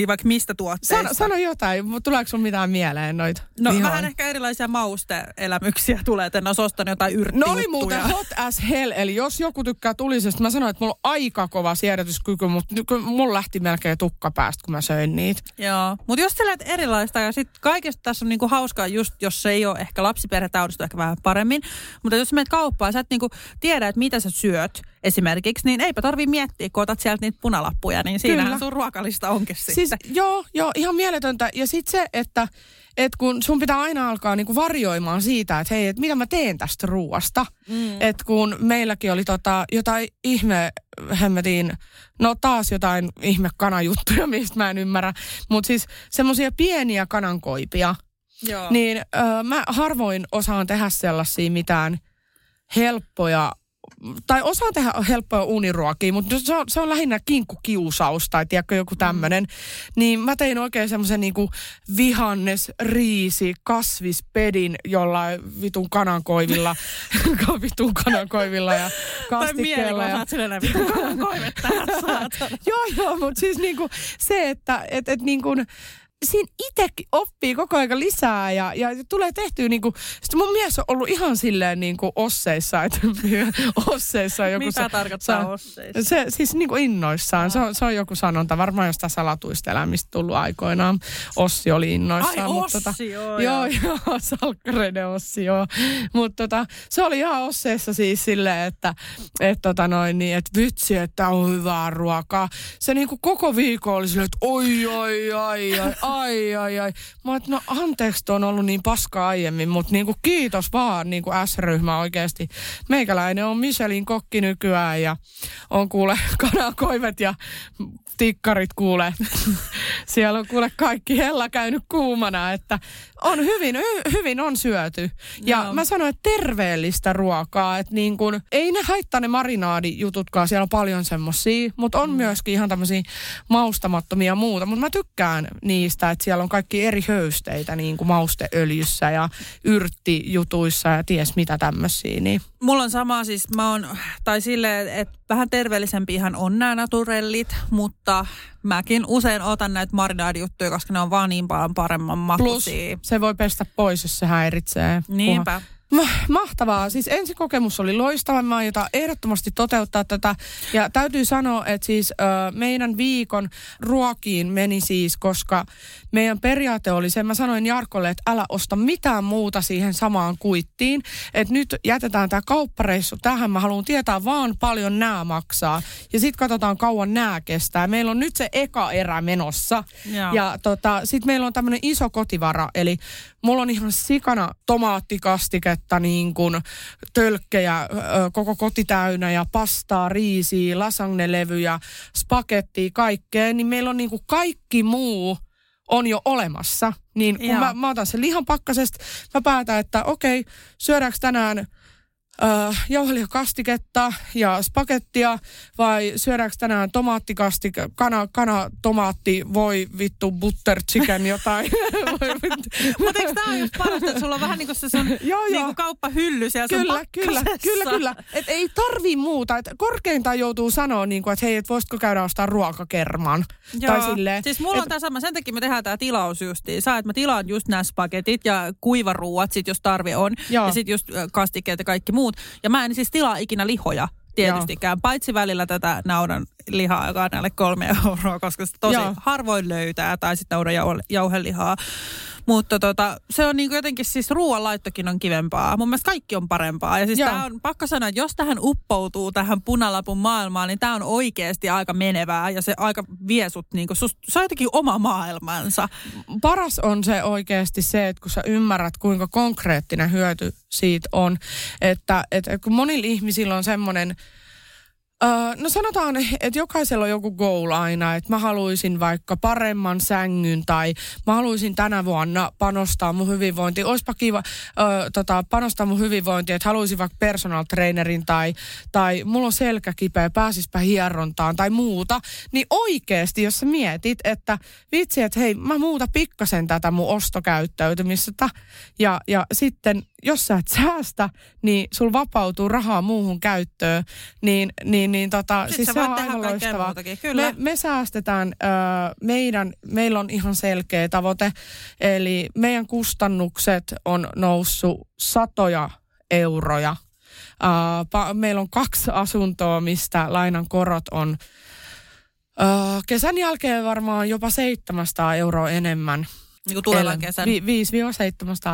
vaikka mistä tuotteista. Sano, sano jotain, tuleeko sun mitään mieleen noita? No vihoin? vähän ehkä erilaisia mausteelämyksiä tulee, että en olisi ostanut jotain yrttiä. No oli muuten hot as hell, eli jos joku tykkää tulisesta, mä sanoin, että mulla on aika kova siedätyskyky, mutta mulla lähti melkein tukka päästä, kun mä söin niitä. Joo, mutta jos sä erilaista ja sitten kaikesta tässä on niinku hauskaa just, jos se ei ole ehkä lapsiperhetaudista ehkä vähän paremmin, mutta jos menet kauppaan, sä et niinku tiedä, että mitä sä syöt, esimerkiksi, niin eipä tarvi miettiä, kun otat sieltä niitä punalappuja, niin siinähän Kyllä. sun ruokalista onkin siis, sitten. Joo, joo, ihan mieletöntä. Ja sitten se, että et kun sun pitää aina alkaa niinku varjoimaan siitä, että hei, että mitä mä teen tästä ruoasta. Mm. Että kun meilläkin oli tota, jotain ihme, hemmetiin, no taas jotain ihme kanajuttuja, mistä mä en ymmärrä. Mutta siis semmoisia pieniä kanankoipia, Joo. niin ö, mä harvoin osaan tehdä sellaisia mitään helppoja tai osaan tehdä helppoja uniruokia, mutta se on, se on lähinnä kinkkukiusaus tai tiedätkö, joku tämmöinen. Mm. Niin mä tein oikein semmoisen niinku vihannes, riisi, kasvispedin jollain vitun kanankoivilla, vitun kanankoivilla ja kastikkeella. Tai ja... mielikuvat vitun kanankoivet joo, joo, mutta siis niinku se, että et, et niinku, siinä itsekin oppii koko ajan lisää ja, ja tulee tehtyä niinku, sitten mun mies on ollut ihan silleen niinku osseissa, että osseissa on joku... Mitä sa, tarkoittaa sa, osseissa? Se, siis niinku innoissaan, se on, se on joku sanonta, varmaan jostain salatuista elämistä tullut aikoinaan. Ossi oli innoissaan. Ai mutta Ossi, tota, joo, joo. joo. Joo, salkkareiden Ossi, joo. Mutta tota, se oli ihan osseissa siis silleen, että et tota noin niin, että vitsi, että on hyvää ruokaa. Se niinku koko viikko oli silleen, että oi, oi, ai, ai, ai, ai, ai. Mä oon, no anteeksi, on ollut niin paskaa aiemmin, mutta niinku kiitos vaan niinku S-ryhmä oikeasti. Meikäläinen on Michelin kokki nykyään ja on kuule kanakoivet ja tikkarit kuule. Siellä on kuule kaikki hella käynyt kuumana, että on hyvin, hy, hyvin on syöty. Ja Joo. mä sanoin, että terveellistä ruokaa, että niin kun, ei ne haittaa ne marinaadijututkaan, siellä on paljon semmosia, mutta on mm. myöskin ihan tämmöisiä maustamattomia ja muuta. Mutta mä tykkään niistä, että siellä on kaikki eri höysteitä niin kuin mausteöljyssä ja yrttijutuissa ja ties mitä tämmöisiä. Niin. Mulla on sama siis, mä oon, tai silleen, että vähän terveellisempihän on nämä naturellit, mutta mäkin usein otan näitä marinaadijuttuja, koska ne on vaan niin paljon paremman Plus makuisia. Se voi pestä pois, jos se häiritsee. Niinpä. Ma- Mahtavaa. Siis ensikokemus oli loistava. Mä aion ehdottomasti toteuttaa tätä. Ja täytyy sanoa, että siis ö, meidän viikon ruokiin meni siis, koska meidän periaate oli se, mä sanoin Jarkolle, että älä osta mitään muuta siihen samaan kuittiin. Että nyt jätetään tämä kauppareissu tähän. Mä haluan tietää vaan paljon nämä maksaa. Ja sitten katsotaan kauan nämä kestää. Meillä on nyt se eka erä menossa. Joo. Ja tota, sitten meillä on tämmöinen iso kotivara, eli mulla on ihan sikana tomaattikastiketta, niin kuin tölkkejä, koko koti täynnä ja pastaa, riisiä, lasagnelevyjä, spagettia, kaikkea, niin meillä on niin kuin kaikki muu on jo olemassa. Niin kun Joo. mä, mä otan sen lihan pakkasesta, mä päätän, että okei, syödäänkö tänään äh, jauhelihakastiketta ja spagettia vai syödäänkö tänään tomaattikastiketta, kana, kana, tomaatti, voi vittu, butter chicken jotain. Mutta eikö tämä just parasta, että sulla on vähän niin kuin se sun Joo, joo. niin kuin kauppahylly siellä sun Kyllä, kyllä, kyllä, kyllä. Et ei tarvii muuta. Et korkeintaan joutuu sanoa, niin kuin, että hei, et voisitko käydä ostaa ruokakerman. Tai silleen, Siis mulla on et- tämä sama, sen takia me tehdään tämä tilaus justiin. Saa, että mä tilaan just nämä spagetit ja kuivaruuat, sit jos tarve on. Joo. Ja sitten just kastikkeet ja kaikki muut. Ja mä en siis tilaa ikinä lihoja tietystikään, paitsi välillä tätä naudan lihaa, joka on näille kolme euroa, koska sitä tosi Joo. harvoin löytää, tai sitten naudan jau- jauhelihaa. Mutta tota, se on niinku jotenkin siis ruoanlaittokin on kivempaa. Mun mielestä kaikki on parempaa. Ja siis Joo. tää on pakko sanoa, että jos tähän uppoutuu tähän punalapun maailmaan, niin tämä on oikeasti aika menevää ja se aika vie sut niinku, sus, se on jotenkin oma maailmansa. paras on se oikeasti se, että kun sä ymmärrät, kuinka konkreettinen hyöty siitä on. Että, että kun monilla ihmisillä on semmoinen, Öö, no sanotaan, että jokaisella on joku goal aina, että mä haluaisin vaikka paremman sängyn tai mä haluaisin tänä vuonna panostaa mun hyvinvointiin. Oispa kiva öö, tota, panostaa mun hyvinvointiin, että haluaisin vaikka personal trainerin tai, tai mulla on selkä kipeä, pääsispä hierontaan tai muuta. Niin oikeasti, jos sä mietit, että vitsi, että hei, mä muuta pikkasen tätä mun ostokäyttäytymistä ja, ja sitten jos sä et säästä, niin sul vapautuu rahaa muuhun käyttöön, niin, niin, niin tota, siis se on kaikkea loistavaa. muutakin, kyllä. Me, me säästetään, ö, meidän, meillä on ihan selkeä tavoite, eli meidän kustannukset on noussut satoja euroja. Ö, pa, meillä on kaksi asuntoa, mistä lainan korot on ö, kesän jälkeen varmaan jopa 700 euroa enemmän. Niin tulevan kesän. Vi-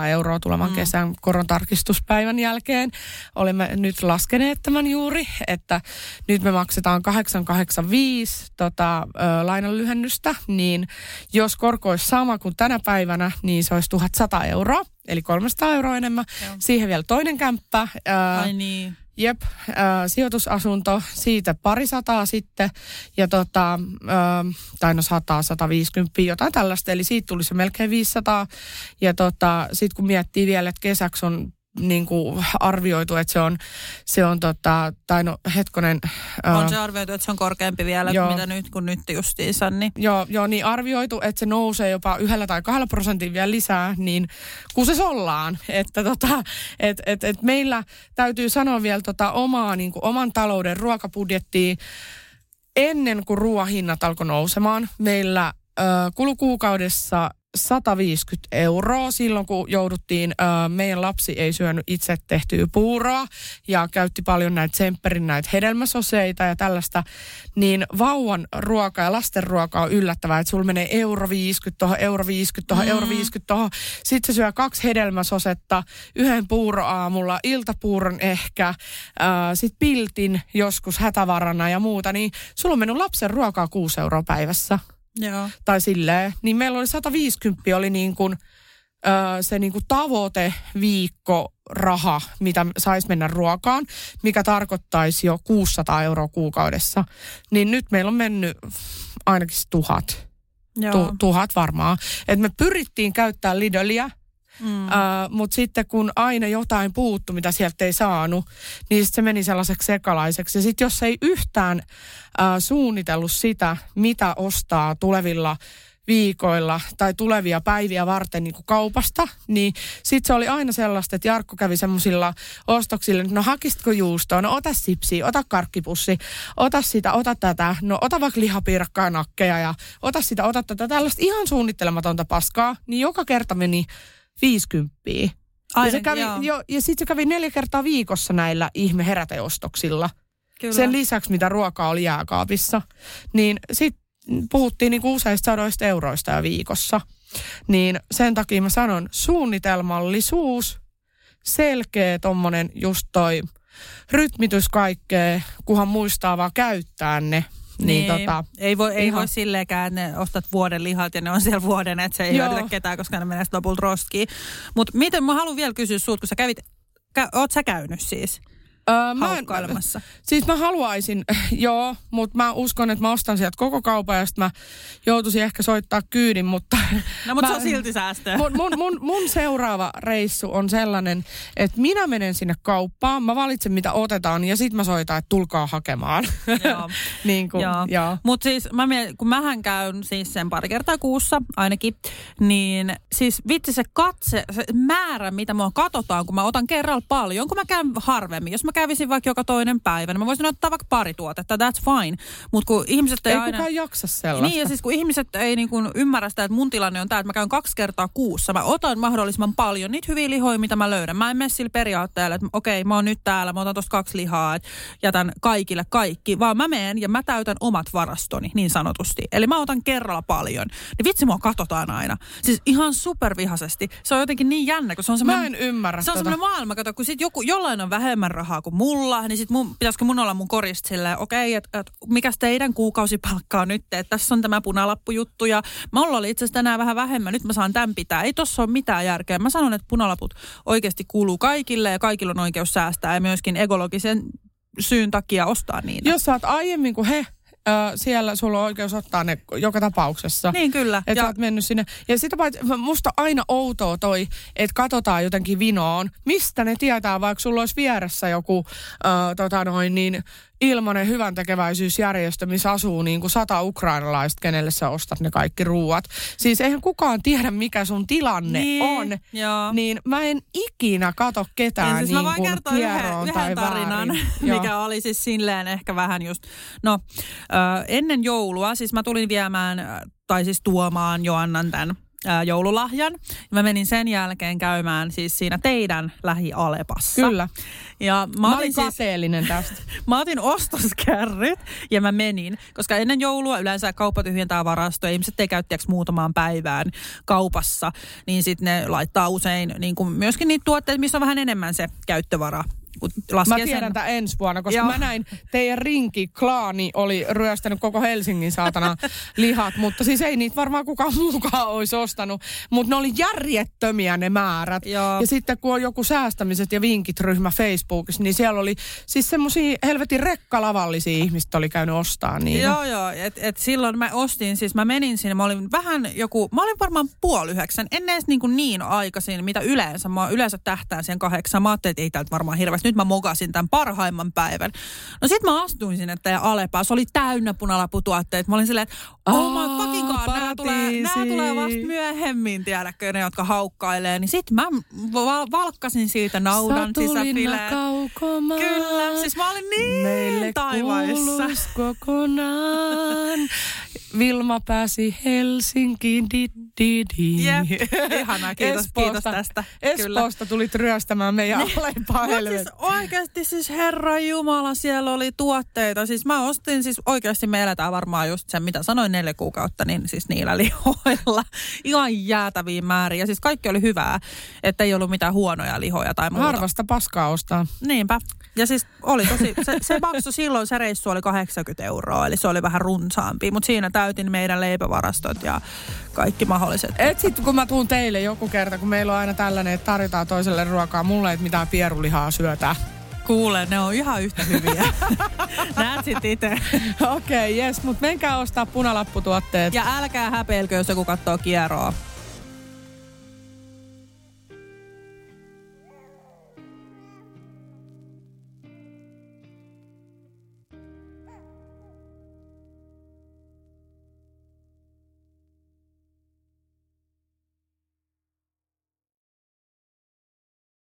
5-700 euroa tulevan mm. kesän korontarkistuspäivän jälkeen. Olemme nyt laskeneet tämän juuri, että nyt me maksetaan 885 tota, ö, lainanlyhennystä, niin jos korko olisi sama kuin tänä päivänä, niin se olisi 1100 euroa, eli 300 euroa enemmän. Joo. Siihen vielä toinen kämppä. Ö, Ai niin. Jep, äh, sijoitusasunto, siitä pari sataa sitten, ja tota, äh, tai no sataa, 150, jotain tällaista, eli siitä tuli se melkein 500. Ja tota, sitten kun miettii vielä, että kesäksi on niin kuin arvioitu, että se on, se on tota, tai no hetkonen. On se arvioitu, että se on korkeampi vielä joo. mitä nyt, kun nyt justiinsa. Niin. Joo, joo, niin arvioitu, että se nousee jopa yhdellä tai kahdella prosentin vielä lisää, niin kun se ollaan. Että tota, et, et, et meillä täytyy sanoa vielä tota omaa, niin kuin oman talouden ruokabudjettia ennen kuin ruoahinnat alkoi nousemaan. Meillä kulukuukaudessa 150 euroa silloin, kun jouduttiin, ää, meidän lapsi ei syönyt itse tehtyä puuroa ja käytti paljon näitä tsempperin näitä hedelmäsoseita ja tällaista, niin vauvan ruoka ja lasten ruoka on yllättävää, että sulla menee euro 50 tuohon, euro 50 tuohon, mm. euro 50 tuohon. Sitten se syö kaksi hedelmäsosetta, yhden puuroaamulla, iltapuuron ehkä, sitten piltin joskus hätävarana ja muuta, niin sulla on mennyt lapsen ruokaa 6 euroa päivässä. Joo. Tai silleen. Niin meillä oli 150 oli niin kuin, se niin kuin tavoite viikko raha, mitä saisi mennä ruokaan, mikä tarkoittaisi jo 600 euroa kuukaudessa. Niin nyt meillä on mennyt ainakin tuhat. Tu, tuhat varmaan. Et me pyrittiin käyttää Lidliä, Mm. Uh, Mutta sitten kun aina jotain puuttu, mitä sieltä ei saanut, niin sit se meni sellaiseksi sekalaiseksi. Ja sitten jos ei yhtään uh, suunnitellut sitä, mitä ostaa tulevilla viikoilla tai tulevia päiviä varten niin kuin kaupasta, niin sitten se oli aina sellaista, että Jarkko kävi semmoisilla ostoksilla, no hakistko juustoa, no ota sipsi, ota karkkipussi, ota sitä, ota tätä, no ota vaikka lihapiirakkaa nakkeja ja ota sitä, ota tätä, tällaista ihan suunnittelematonta paskaa, niin joka kerta meni 50. Aina, ja, se kävi, jo, ja sitten se kävi neljä kertaa viikossa näillä ihme heräteostoksilla. Kyllä. Sen lisäksi, mitä ruokaa oli jääkaapissa. Niin sitten puhuttiin niin useista sadoista euroista ja viikossa. Niin sen takia mä sanon, suunnitelmallisuus, selkeä tommonen just toi rytmitys kaikkea, kunhan muistaa vaan käyttää ne niin, niin tota, ei voi, ei voi silleenkään, että ne ostat vuoden lihat ja ne on siellä vuoden, että se ei Joo. hyödytä ketään, koska ne menee lopulta roskiin. Mutta miten, mä haluan vielä kysyä sinulta, kun sä kävit, kä, oot sä käynyt siis? Öö, mä en, siis mä haluaisin, joo, mutta mä uskon, että mä ostan sieltä koko kaupan ja sitten mä joutuisin ehkä soittaa kyydin, mutta... No mutta se on silti säästöä. Mun, mun, mun, mun seuraava reissu on sellainen, että minä menen sinne kauppaan, mä valitsen mitä otetaan ja sitten mä soitan, että tulkaa hakemaan. Joo. niin kuin, joo. joo. Mutta siis mä kun mähän käyn siis sen pari kertaa kuussa ainakin, niin siis vitsi se katse, se määrä, mitä mua katsotaan, kun mä otan kerralla paljon, kun mä käyn harvemmin. Jos mä kävisin vaikka joka toinen päivä, niin mä voisin ottaa vaikka pari tuotetta, that's fine. Mutta kun ihmiset ei, ei aina... kukaan jaksa sellaista. Niin, ja siis kun ihmiset ei niin kuin ymmärrä sitä, että mun tilanne on tämä, että mä käyn kaksi kertaa kuussa. Mä otan mahdollisimman paljon niitä hyviä lihoja, mitä mä löydän. Mä en mene sillä periaatteella, että okei, mä oon nyt täällä, mä otan tosta kaksi lihaa, että jätän kaikille kaikki. Vaan mä menen ja mä täytän omat varastoni, niin sanotusti. Eli mä otan kerralla paljon. Niin vitsi, mua katsotaan aina. Siis ihan supervihaisesti. Se on jotenkin niin jännä, kun se on semmoinen... Mä en ymmärrä Se on tota. semmoinen maailma, kato, kun sit joku, jollain on vähemmän rahaa kuin mulla, niin sit mun, pitäisikö mun olla mun korista silleen, okei, okay, että et, mikäs teidän kuukausipalkka on nyt, että tässä on tämä punalappujuttu ja mulla oli itse asiassa tänään vähän vähemmän, nyt mä saan tämän pitää. Ei tossa ole mitään järkeä. Mä sanon, että punalaput oikeasti kuuluu kaikille ja kaikilla on oikeus säästää ja myöskin ekologisen syyn takia ostaa niitä. Jos sä oot aiemmin kuin he ö, siellä sulla on oikeus ottaa ne joka tapauksessa. Niin kyllä. Että sä oot mennyt sinne. Ja sitä paitsi, musta aina outoa toi, että katsotaan jotenkin vinoon. Mistä ne tietää, vaikka sulla olisi vieressä joku ö, tota noin, niin ilmanen hyvän tekeväisyysjärjestö, missä asuu niin kuin sata ukrainalaista, kenelle sä ostat ne kaikki ruuat. Siis eihän kukaan tiedä, mikä sun tilanne niin, on. Joo. Niin mä en ikinä kato ketään niin, siis niin kuin kertoa yhden, yhden tarinan, väärin. mikä oli siis silleen ehkä vähän just, no äh, ennen joulua, siis mä tulin viemään tai siis tuomaan Joannan tämän ää, joululahjan. Mä menin sen jälkeen käymään siis siinä teidän lähialepassa. Kyllä. Ja mä, mä olin siis, kateellinen tästä. mä otin ostoskärryt ja mä menin, koska ennen joulua yleensä kauppa tyhjentää varastoja. Ihmiset ei käyttäjäksi muutamaan päivään kaupassa, niin sitten ne laittaa usein niin kuin myöskin niitä tuotteita, missä on vähän enemmän se käyttövara Mä tiedän sen. tämän ensi vuonna, koska Joo. mä näin teidän rinki, klaani oli ryöstänyt koko Helsingin saatana lihat, mutta siis ei niitä varmaan kukaan muukaan olisi ostanut. Mutta ne oli järjettömiä ne määrät. Joo. Ja sitten kun on joku säästämiset ja vinkit ryhmä Facebookissa, niin siellä oli siis semmoisia helvetin rekkalavallisia ihmistä oli käynyt ostaa niin. Joo, joo. Et, et silloin mä ostin, siis mä menin sinne, mä olin vähän joku, mä olin varmaan puoli yhdeksän, en edes niin, kuin niin aikaisin, mitä yleensä. Mä yleensä tähtään siihen kahdeksan. Mä ajattelin, että ei täältä varmaan hirveästi. Nyt mä mokasin tämän parhaimman päivän. No sit mä astuin sinne teidän Alepaa. Se oli täynnä punalaputuotteita. Mä olin silleen, että oh my fucking god, nää tulee, nää tulee vasta myöhemmin, tiedätkö, ne jotka haukkailee. Niin sit mä val- valkkasin siitä naudan kaukomaan. Kyllä, siis mä olin niin Meille taivaissa. kokonaan. Vilma pääsi Helsinkiin. Di, di, di. Jep, ihanaa, kiitos, kiitos tästä. Kyllä. Espoosta tulit ryöstämään meidän alempaa Mutta siis oikeasti siis Herra Jumala, siellä oli tuotteita. Siis mä ostin siis oikeasti, me eletään varmaan just sen, mitä sanoin, neljä kuukautta, niin siis niillä lihoilla. Ihan jäätäviä määriä. Ja siis kaikki oli hyvää, että ei ollut mitään huonoja lihoja tai muuta. Harvasta paskaa ostaa. Niinpä. Ja siis oli tosi, se, se maksoi silloin, se reissu oli 80 euroa, eli se oli vähän runsaampi. Mutta siinä täytin meidän leipävarastot ja kaikki mahdolliset. Et sit kun mä tuun teille joku kerta, kun meillä on aina tällainen, että tarjotaan toiselle ruokaa, mulle ei mitään pierulihaa syötää. Kuule, ne on ihan yhtä hyviä. Näet sit itse. Okei, okay, jes, mutta menkää ostaa punalapputuotteet. Ja älkää häpeilkö, jos joku katsoo kieroa.